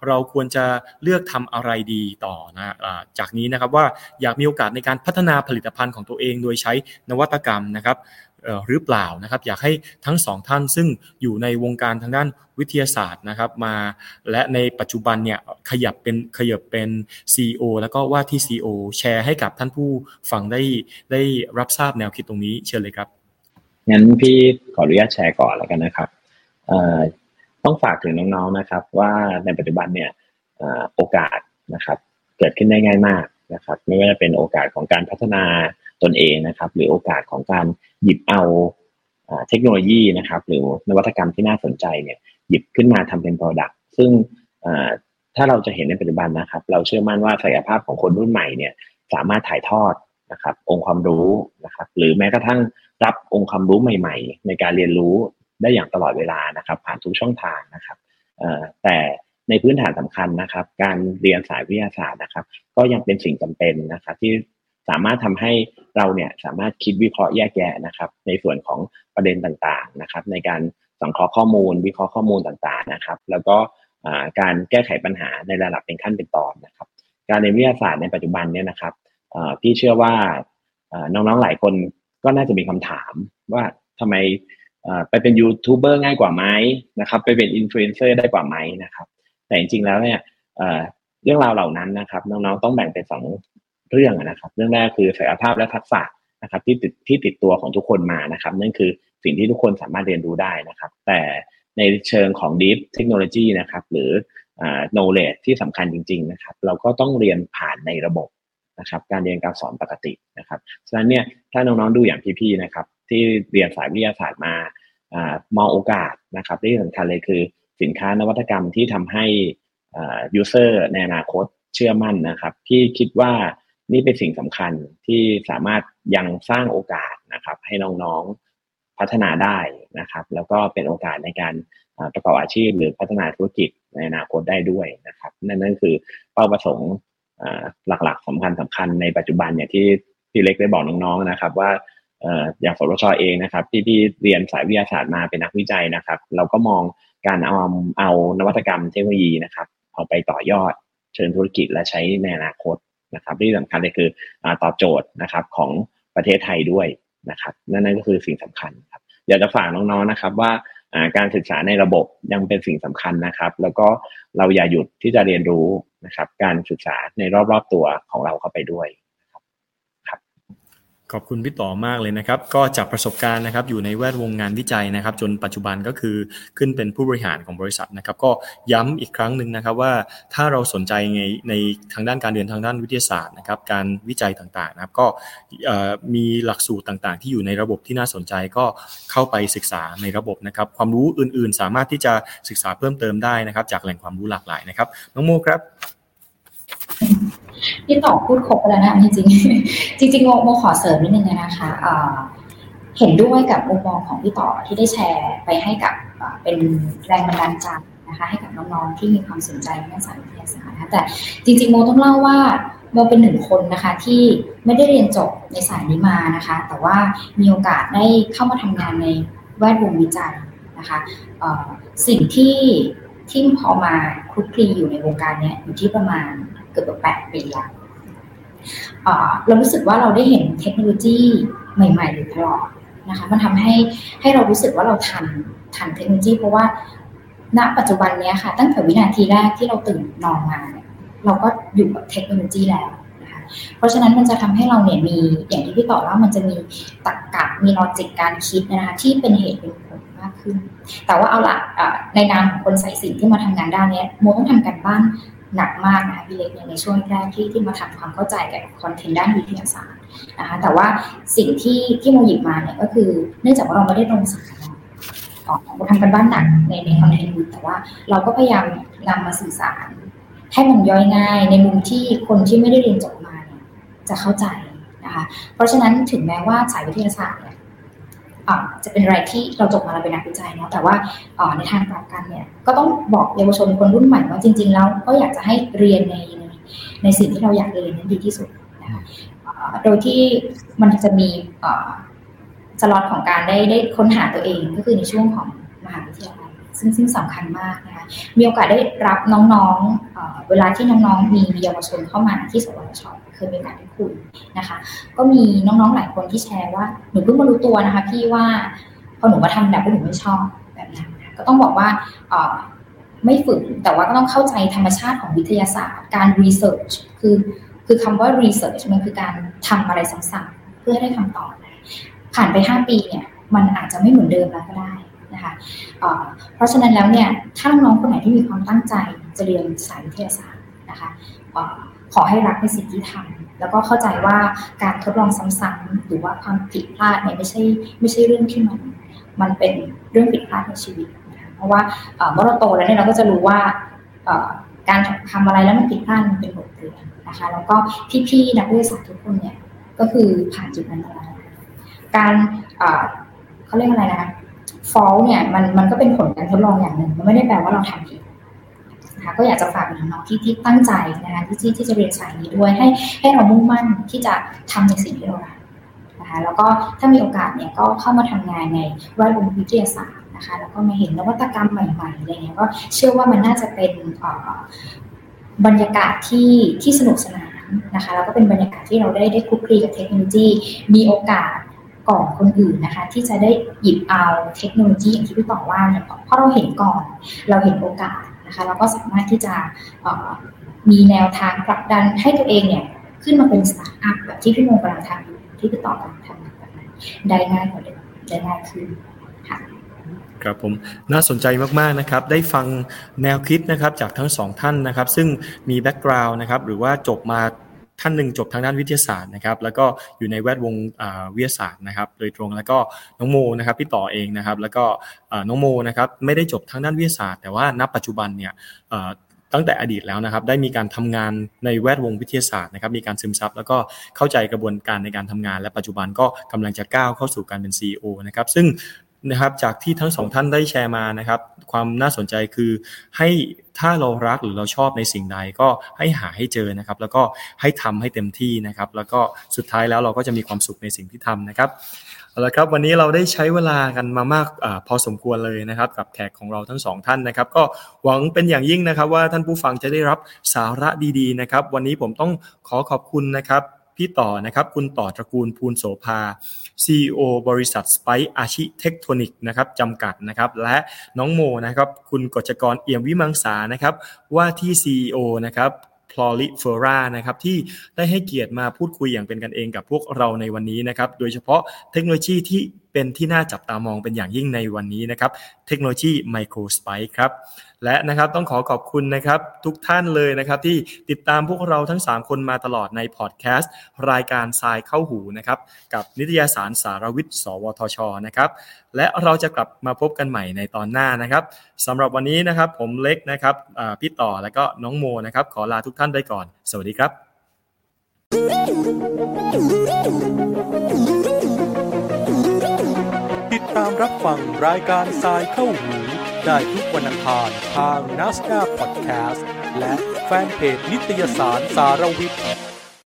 เราควรจะเลือกทำอะไรดีต่อนะจากนี้นะครับว่าอยากมีโอกาสในการพัฒนาผลิตภัณฑ์ของตัวเอง โดยใช้นวัตกรรมนะครับ หรือเปล่านะครับ อยากให้ทั้งสองท่านซึ่งอยู่ในวงการทางด้านวิทยาศาสตร์นะครับมา และในปัจจุบันเนี่ยขยับเป็นขยับเป็น CEO แล้วก็ว่าที่ CEO แชร์ให้กับท่านผู้ฟังได้ได้รับทราบแนวคิดตรงนี้เชิญเลยครับงั้นพี่ขออนุญาตแชร์ก่อนแล้วกันนะครับต้องฝากถึงน้องๆนะครับ ว่าในปัจจุบันเนี่ยโอกาสนะครับ เกิดขึ้นได้ง่ายมากนะครับ ไม่ว่าจะเป็นโอกาสของการพัฒนา ตนเองนะครับ หรือโอกาสของการหยิบเอาเทคโนโลยีนะครับ หรือนวัตกรรมที่น่าสนใจเนี่ยหยิบขึ้นมาทำเป็น Product ซึ่งถ้าเราจะเห็นในปัจจุบันนะครับ เราเชื่อมั่นว่าศักยภาพของคนรุ่นใหม่เนี่ยสามารถถ่ายทอดนะครับ องค์ความรู้นะครับ หรือแม้กระทั่งรับองค์ความรู้ใหม่ ๆ ในการเรียนรู้ได้อย่างตลอดเวลานะครับ ผ่านทุกช่องทางนะครับแต่ในพื้นฐานสำคัญนะครับ การเรียนสายวิทยาศาสตร์นะครับ ก็ยังเป็นสิ่งจำเป็นนะครับ ที่ สามารถทำให้เราเนี่ยสามารถคิดวิเคราะห์แยกแยะนะครับ ในส่วนของประเด็นต่างๆนะครับ ในการสังเคราะห์ข้อมูล วิเคราะห์ข้อมูลต่างๆนะครับ แล้วก็การแก้ไขปัญหาในระดับเป็นขั้นเป็นตอนนะครับ การเรียนวิทยาศาสตร์ในปัจจุบันเนี่ยนะครับพี่เชื่อว่าน้องๆหลายคนก็น่าจะมีคำถามว่าทำไมไปเป็นยูทูบเบอร์ง่ายกว่าไหมนะครับ ไปเป็นอินฟลูเอนเซอร์ได้กว่าไหมนะครับ แต่จริงๆแล้วเนี่ยเรื่องราวเหล่านั้นนะครับ น้องๆต้องแบ่งเป็นสอง เรื่องนะครับ เรื่องแรกคือศักยภาพและทักษะนะครับที่ติดที่ติดตัวของทุกคนมานะครับ นั่นคือสิ่งที่ทุกคนสามารถเรียนรู้ได้นะครับ แต่ในเชิงของ Deep Technology นะครับ หรือ knowledge ที่สำคัญจริง ๆ นะครับ เราก็ต้องเรียนผ่านในระบบนะครับ การเรียนการสอนปกตินะครับฉะนั้นเนี่ยถ้าน้องๆดูอย่างพี่ๆนะครับ ที่เรียนสายวิทยาศาสตร์มามองโอกาสนะครับที่สำคัญเลยคือสินค้านวัตกรรมที่ทำให้ยูเซอร์ในอนาคตเชื่อมั่นนะครับที่คิดว่า นี่เป็นสิ่งสำคัญที่สามารถยังสร้างโอกาสนะครับ ให้น้องๆพัฒนาได้นะครับ แล้วก็เป็นโอกาสในการประกอบอาชีพหรือพัฒนาธุรกิจในอนาคตได้ด้วยนะครับ นั่นนั่นคือเป้าประสงค์หลักๆสำคัญสำคัญในปัจจุบันเนี่ยที่พี่เล็กได้บอกน้องๆนะครับ ว่าอย่างสรชเองนะครับที่พี่เรียนสายวิทยาศาสตร์มาเป็นนักวิจัยนะครับ เราก็มองการเอาเอานวัตกรรมเทคโนโลยีนะครับเอาไปต่อยอดเชิญธุรกิจและใช้ในอนาคต นะครับที่สำคัญเลยคืออตอบโจทย์นะครับของประเทศไทยด้วยนะครับนั่นนั่นก็คือสิ่งสำคัญครับอยากจะฝากน้องๆนะครับว่าการศึกษาในระบบยังเป็นสิ่งสำคัญนะครับ แล้วก็เราอย่าหยุดที่จะเรียนรู้นะครับ การศึกษาในรอบๆตัวของเราเข้าไปด้วย ขอบคุณพี่ต่อมากเลยนะครับ ก็จากประสบการณ์นะครับอยู่ในแวดวงงานวิจัยนะครับ จนปัจจุบันก็คือขึ้นเป็นผู้บริหารของบริษัทนะครับ ก็ย้ำอีกครั้งหนึ่งนะครับว่าถ้าเราสนใจในในทางด้านการเรียนทางด้านวิทยาศาสตร์นะครับ การวิจัยต่างๆนะครับก็มีหลักสูตรต่างๆ ที่อยู่ในระบบที่น่าสนใจก็เข้าไปศึกษาในระบบนะครับ ความรู้อื่นๆ สามารถที่จะศึกษาเพิ่มเติมได้นะครับ จากแหล่งความรู้หลากหลายนะครับน้องโมครับ พี่ต่อพูดครบแล้วนะจริงจริงจริงโมขอเสริมนิดนึงนะคะเห็นด้วยกับมุมมองของพี่ต่อที่ได้แชร์ไปให้กับเป็นแรงบันดาลใจนะคะให้กับน้องๆที่มีความสนใจในสายวิทยาศาสตร์นะแต่จริงๆโมต้องเล่าว่าโมเป็นหนึ่งคนนะคะที่ไม่ได้เรียนจบในสายนี้มานะคะ แต่ว่ามีโอกาสได้เข้ามาทำงานในแวดวงวิจัยนะคะสิ่งที่ที่พอมาคลุกคลีอยู่ในวงการนี้อยู่ที่ประมาณ เกือบแปดปีแล้วเรารู้สึกว่าเราได้เห็นเทคโนโลยีใหม่ๆอยู่ตลอดนะคะมันทำให้ให้เรารู้สึกว่าเราทันทันเทคโนโลยี เพราะว่าณปัจจุบันนี้ค่ะ ตั้งแต่วินาทีแรกที่เราตื่นนอนมา เราก็อยู่กับเทคโนโลยีแล้วนะคะเพราะฉะนั้นมันจะทำให้เราเนี่ยมีอย่างที่พี่ต่อว่ามันจะมีตรรกกะมีลอจิกการคิดนะคะที่เป็นเหตุเป็นผลมากขึ้น แต่ว่าเอาละในนามของคนใส่สิ่งที่มาทำงานด้านนี้โมต้องทำกันบ้าน หนักมากนะคะพี่เล็กในช่วงแรกที่ที่มาทำความเข้าใจกับคอนเทนต์ด้านวิทยาศาสตร์นะคะแต่ว่าสิ่งที่ที่โมหยิบมาเนี่ยก็คือ เนื่องจากว่าเราไม่ได้ลงสายออกทำกันบ้านหนักในในคอนเทนต์แต่ว่าเราก็พยายามนำมาสื่อสารให้มันย่อยง่าย ในมุมที่คนที่ไม่ได้เรียนจบมาเนี่ยจะเข้าใจนะคะเพราะฉะนั้นถึงแม้ว่าสายวิทยาศาสตร์เนี่ย จะเป็นอะไรที่เราจบมาเราเป็นนักวิจัยเนาะแต่ว่าในทางกลับกันเนี่ยก็ต้องบอกเยาวชนคนรุ่นใหม่ว่าจริง ๆ แล้วก็อยากจะให้เรียนในในสิ่งที่เราอยากเรียนนั้นดีที่สุดนะคะโดยที่มันจะมีสล็อตของการได้ได้ค้นหาตัวเองก็คือในช่วงของมหาวิทยาลัยซึ่งซึ่งสำคัญมากนะคะมีโอกาสได้รับน้องๆเวลาที่น้องๆมีเยาวชนเข้ามาที่สวทช เคยมีโอกาสได้คุยนะคะ ก็มีน้องๆหลายคนที่แชร์ว่าหนูเพิ่งมารู้ตัวนะคะ พี่ว่าพอหนูมาทำแบบที่หนูไม่ชอบแบบนั้นก็ต้องบอกว่าไม่ฝึกแต่ว่าก็ต้องเข้าใจธรรมชาติของวิทยาศาสตร์ การรีเสิร์ชคือคือคำว่ารีเสิร์ชมันคือการทำอะไรซ้ำๆเพื่อให้ได้คำตอบผ่านไปห้าปีเนี่ยมันอาจจะไม่เหมือนเดิมแล้วก็ได้นะคะเพราะฉะนั้นแล้วเนี่ยถ้าน้องคนไหนที่มีความตั้งใจจะเรียนสายวิทยาศาสตร์นะคะ ขอให้รักในสิ่งที่ทำแล้วก็เข้าใจว่าการทดลองซ้ำๆหรือว่าความผิดพลาดเนี่ยไม่ใช่ไม่ใช่เรื่องที่มันมันเป็นเรื่องผิดพลาดในชีวิตนะเพราะว่าเมื่อเราโตแล้วเนี่ยเราก็จะรู้ว่าการทำอะไรแล้วมันผิดพลาดมันเป็นบทเรียนนะคะแล้วก็พี่ๆนักวิทยาศาสตร์ทุกคนเนี่ยก็คือผ่านจุดนั้นมาแล้วการเขาเรียกอะไรนะคะฟอลเนี่ยมันมันก็เป็นผลการทดลองอย่างหนึ่ง มันไม่ได้แปลว่าเราทำผิด นะคะก็อยากจะฝากน้องๆที่ที่ตั้งใจนะคะที่ที่จะเรียนสายนี้ด้วยให้ให้เรามุ่งมั่นที่จะทำในสิ่งที่เรารักนะคะแล้วก็ถ้ามีโอกาสเนี่ยก็เข้ามาทำงานในแวดวงวิทยาศาสตร์นะคะแล้วก็มาเห็นนวัตกรรมใหม่ๆอะไรเงี้ยก็เชื่อว่ามันน่าจะเป็นบรรยากาศที่ที่สนุกสนานนะคะแล้วก็เป็นบรรยากาศที่เราได้ได้คุกคีกับเทคโนโลยี มีโอกาสก่อนคนอื่นนะคะ ที่จะได้หยิบเอาเทคโนโลยีอย่างที่พี่ต่อว่าเนี่ยเพราะเราเห็นก่อน เราเห็นโอกาส นะคะแล้วก็สามารถที่จะมีแนวทางผลักดันให้ตัวเองเนี่ยขึ้นมาเป็นสตาร์ทอัพแบบที่พี่โมกำลังทำอยู่ที่พี่ต่อกำลังทำแบบนั้นได้ง่ายกว่าเดิมได้ง่ายขึ้นค่ะครับผมน่าสนใจมากๆนะครับได้ฟังแนวคิดนะครับจากทั้งสองท่านนะครับ ซึ่งมี background นะครับหรือว่าจบมา ท่านหนึ่งจบทางด้านวิทยาศาสตร์นะครับ แล้วก็อยู่ในแวดวงวิทยาศาสตร์นะครับ โดยตรงแล้วก็น้องโมนะครับพี่ต่อเองนะครับ แล้วก็น้องโมนะครับไม่ได้จบทางด้านวิทยาศาสตร์ แต่ว่าณปัจจุบันเนี่ยตั้งแต่อดีตแล้วนะครับ ได้มีการทำงานในแวดวงวิทยาศาสตร์นะครับ มีการซึมซับแล้วก็เข้าใจกระบวนการในการทำงาน และปัจจุบันก็กำลังจะก้าวเข้าสู่การเป็น CEO นะครับ ซึ่ง นะครับจากที่ทั้งสองท่านได้แชร์มานะครับ ความน่าสนใจคือให้ถ้าเรารักหรือเราชอบในสิ่งใดก็ให้หาให้เจอนะครับ แล้วก็ให้ทำให้เต็มที่นะครับ แล้วก็สุดท้ายแล้วเราก็จะมีความสุขในสิ่งที่ทำนะครับเอาละครับวันนี้เราได้ใช้เวลากันมามากอพอสมควรเลยนะครับ กับแขกของเราทั้งสองท่านนะครับ ก็หวังเป็นอย่างยิ่งนะครับ ว่าท่านผู้ฟังจะได้รับสาระดีๆนะครับ วันนี้ผมต้องขอขอบคุณนะครับ พี่ต่อนะครับ คุณต่อตระกูลภูลโสภา CEO บริษัทสไปอาชิเทคโทนิกนะครับจำกัดนะครับ และน้องโมนะครับ คุณกจกรเอี่ยมวิมังสานะครับ ว่าที่ CEO นะครับพลอริเฟอร่านะครับที่ได้ให้เกียรติมาพูดคุยอย่างเป็นกันเองกับพวกเราในวันนี้นะครับ โดยเฉพาะเทคโนโลยีที่ เป็นที่น่าจับตามองเป็นอย่างยิ่งในวันนี้นะครับเทคโนโลยีไมโครสไปครับและนะครับต้องขอขอบคุณนะครับทุกท่านเลยนะครับที่ติดตามพวกเราทั้ง 3 คนมาตลอดในพอดแคสต์รายการทรายเข้าหูนะครับกับนิตยสารสารวิทย์สวทชนะครับและเราจะกลับมาพบกันใหม่ในตอนหน้านะครับสำหรับวันนี้นะครับผมเล็กนะครับพี่ต่อและก็น้องโมนะครับขอลาทุกท่านไปก่อน สวัสดีครับติด ตามรับฟังรายการทรายเข้าหู ได้ทุกวันอังคารทางนัสดาพอดแคสต์และแฟนเพจนิตยสารสารวิทย์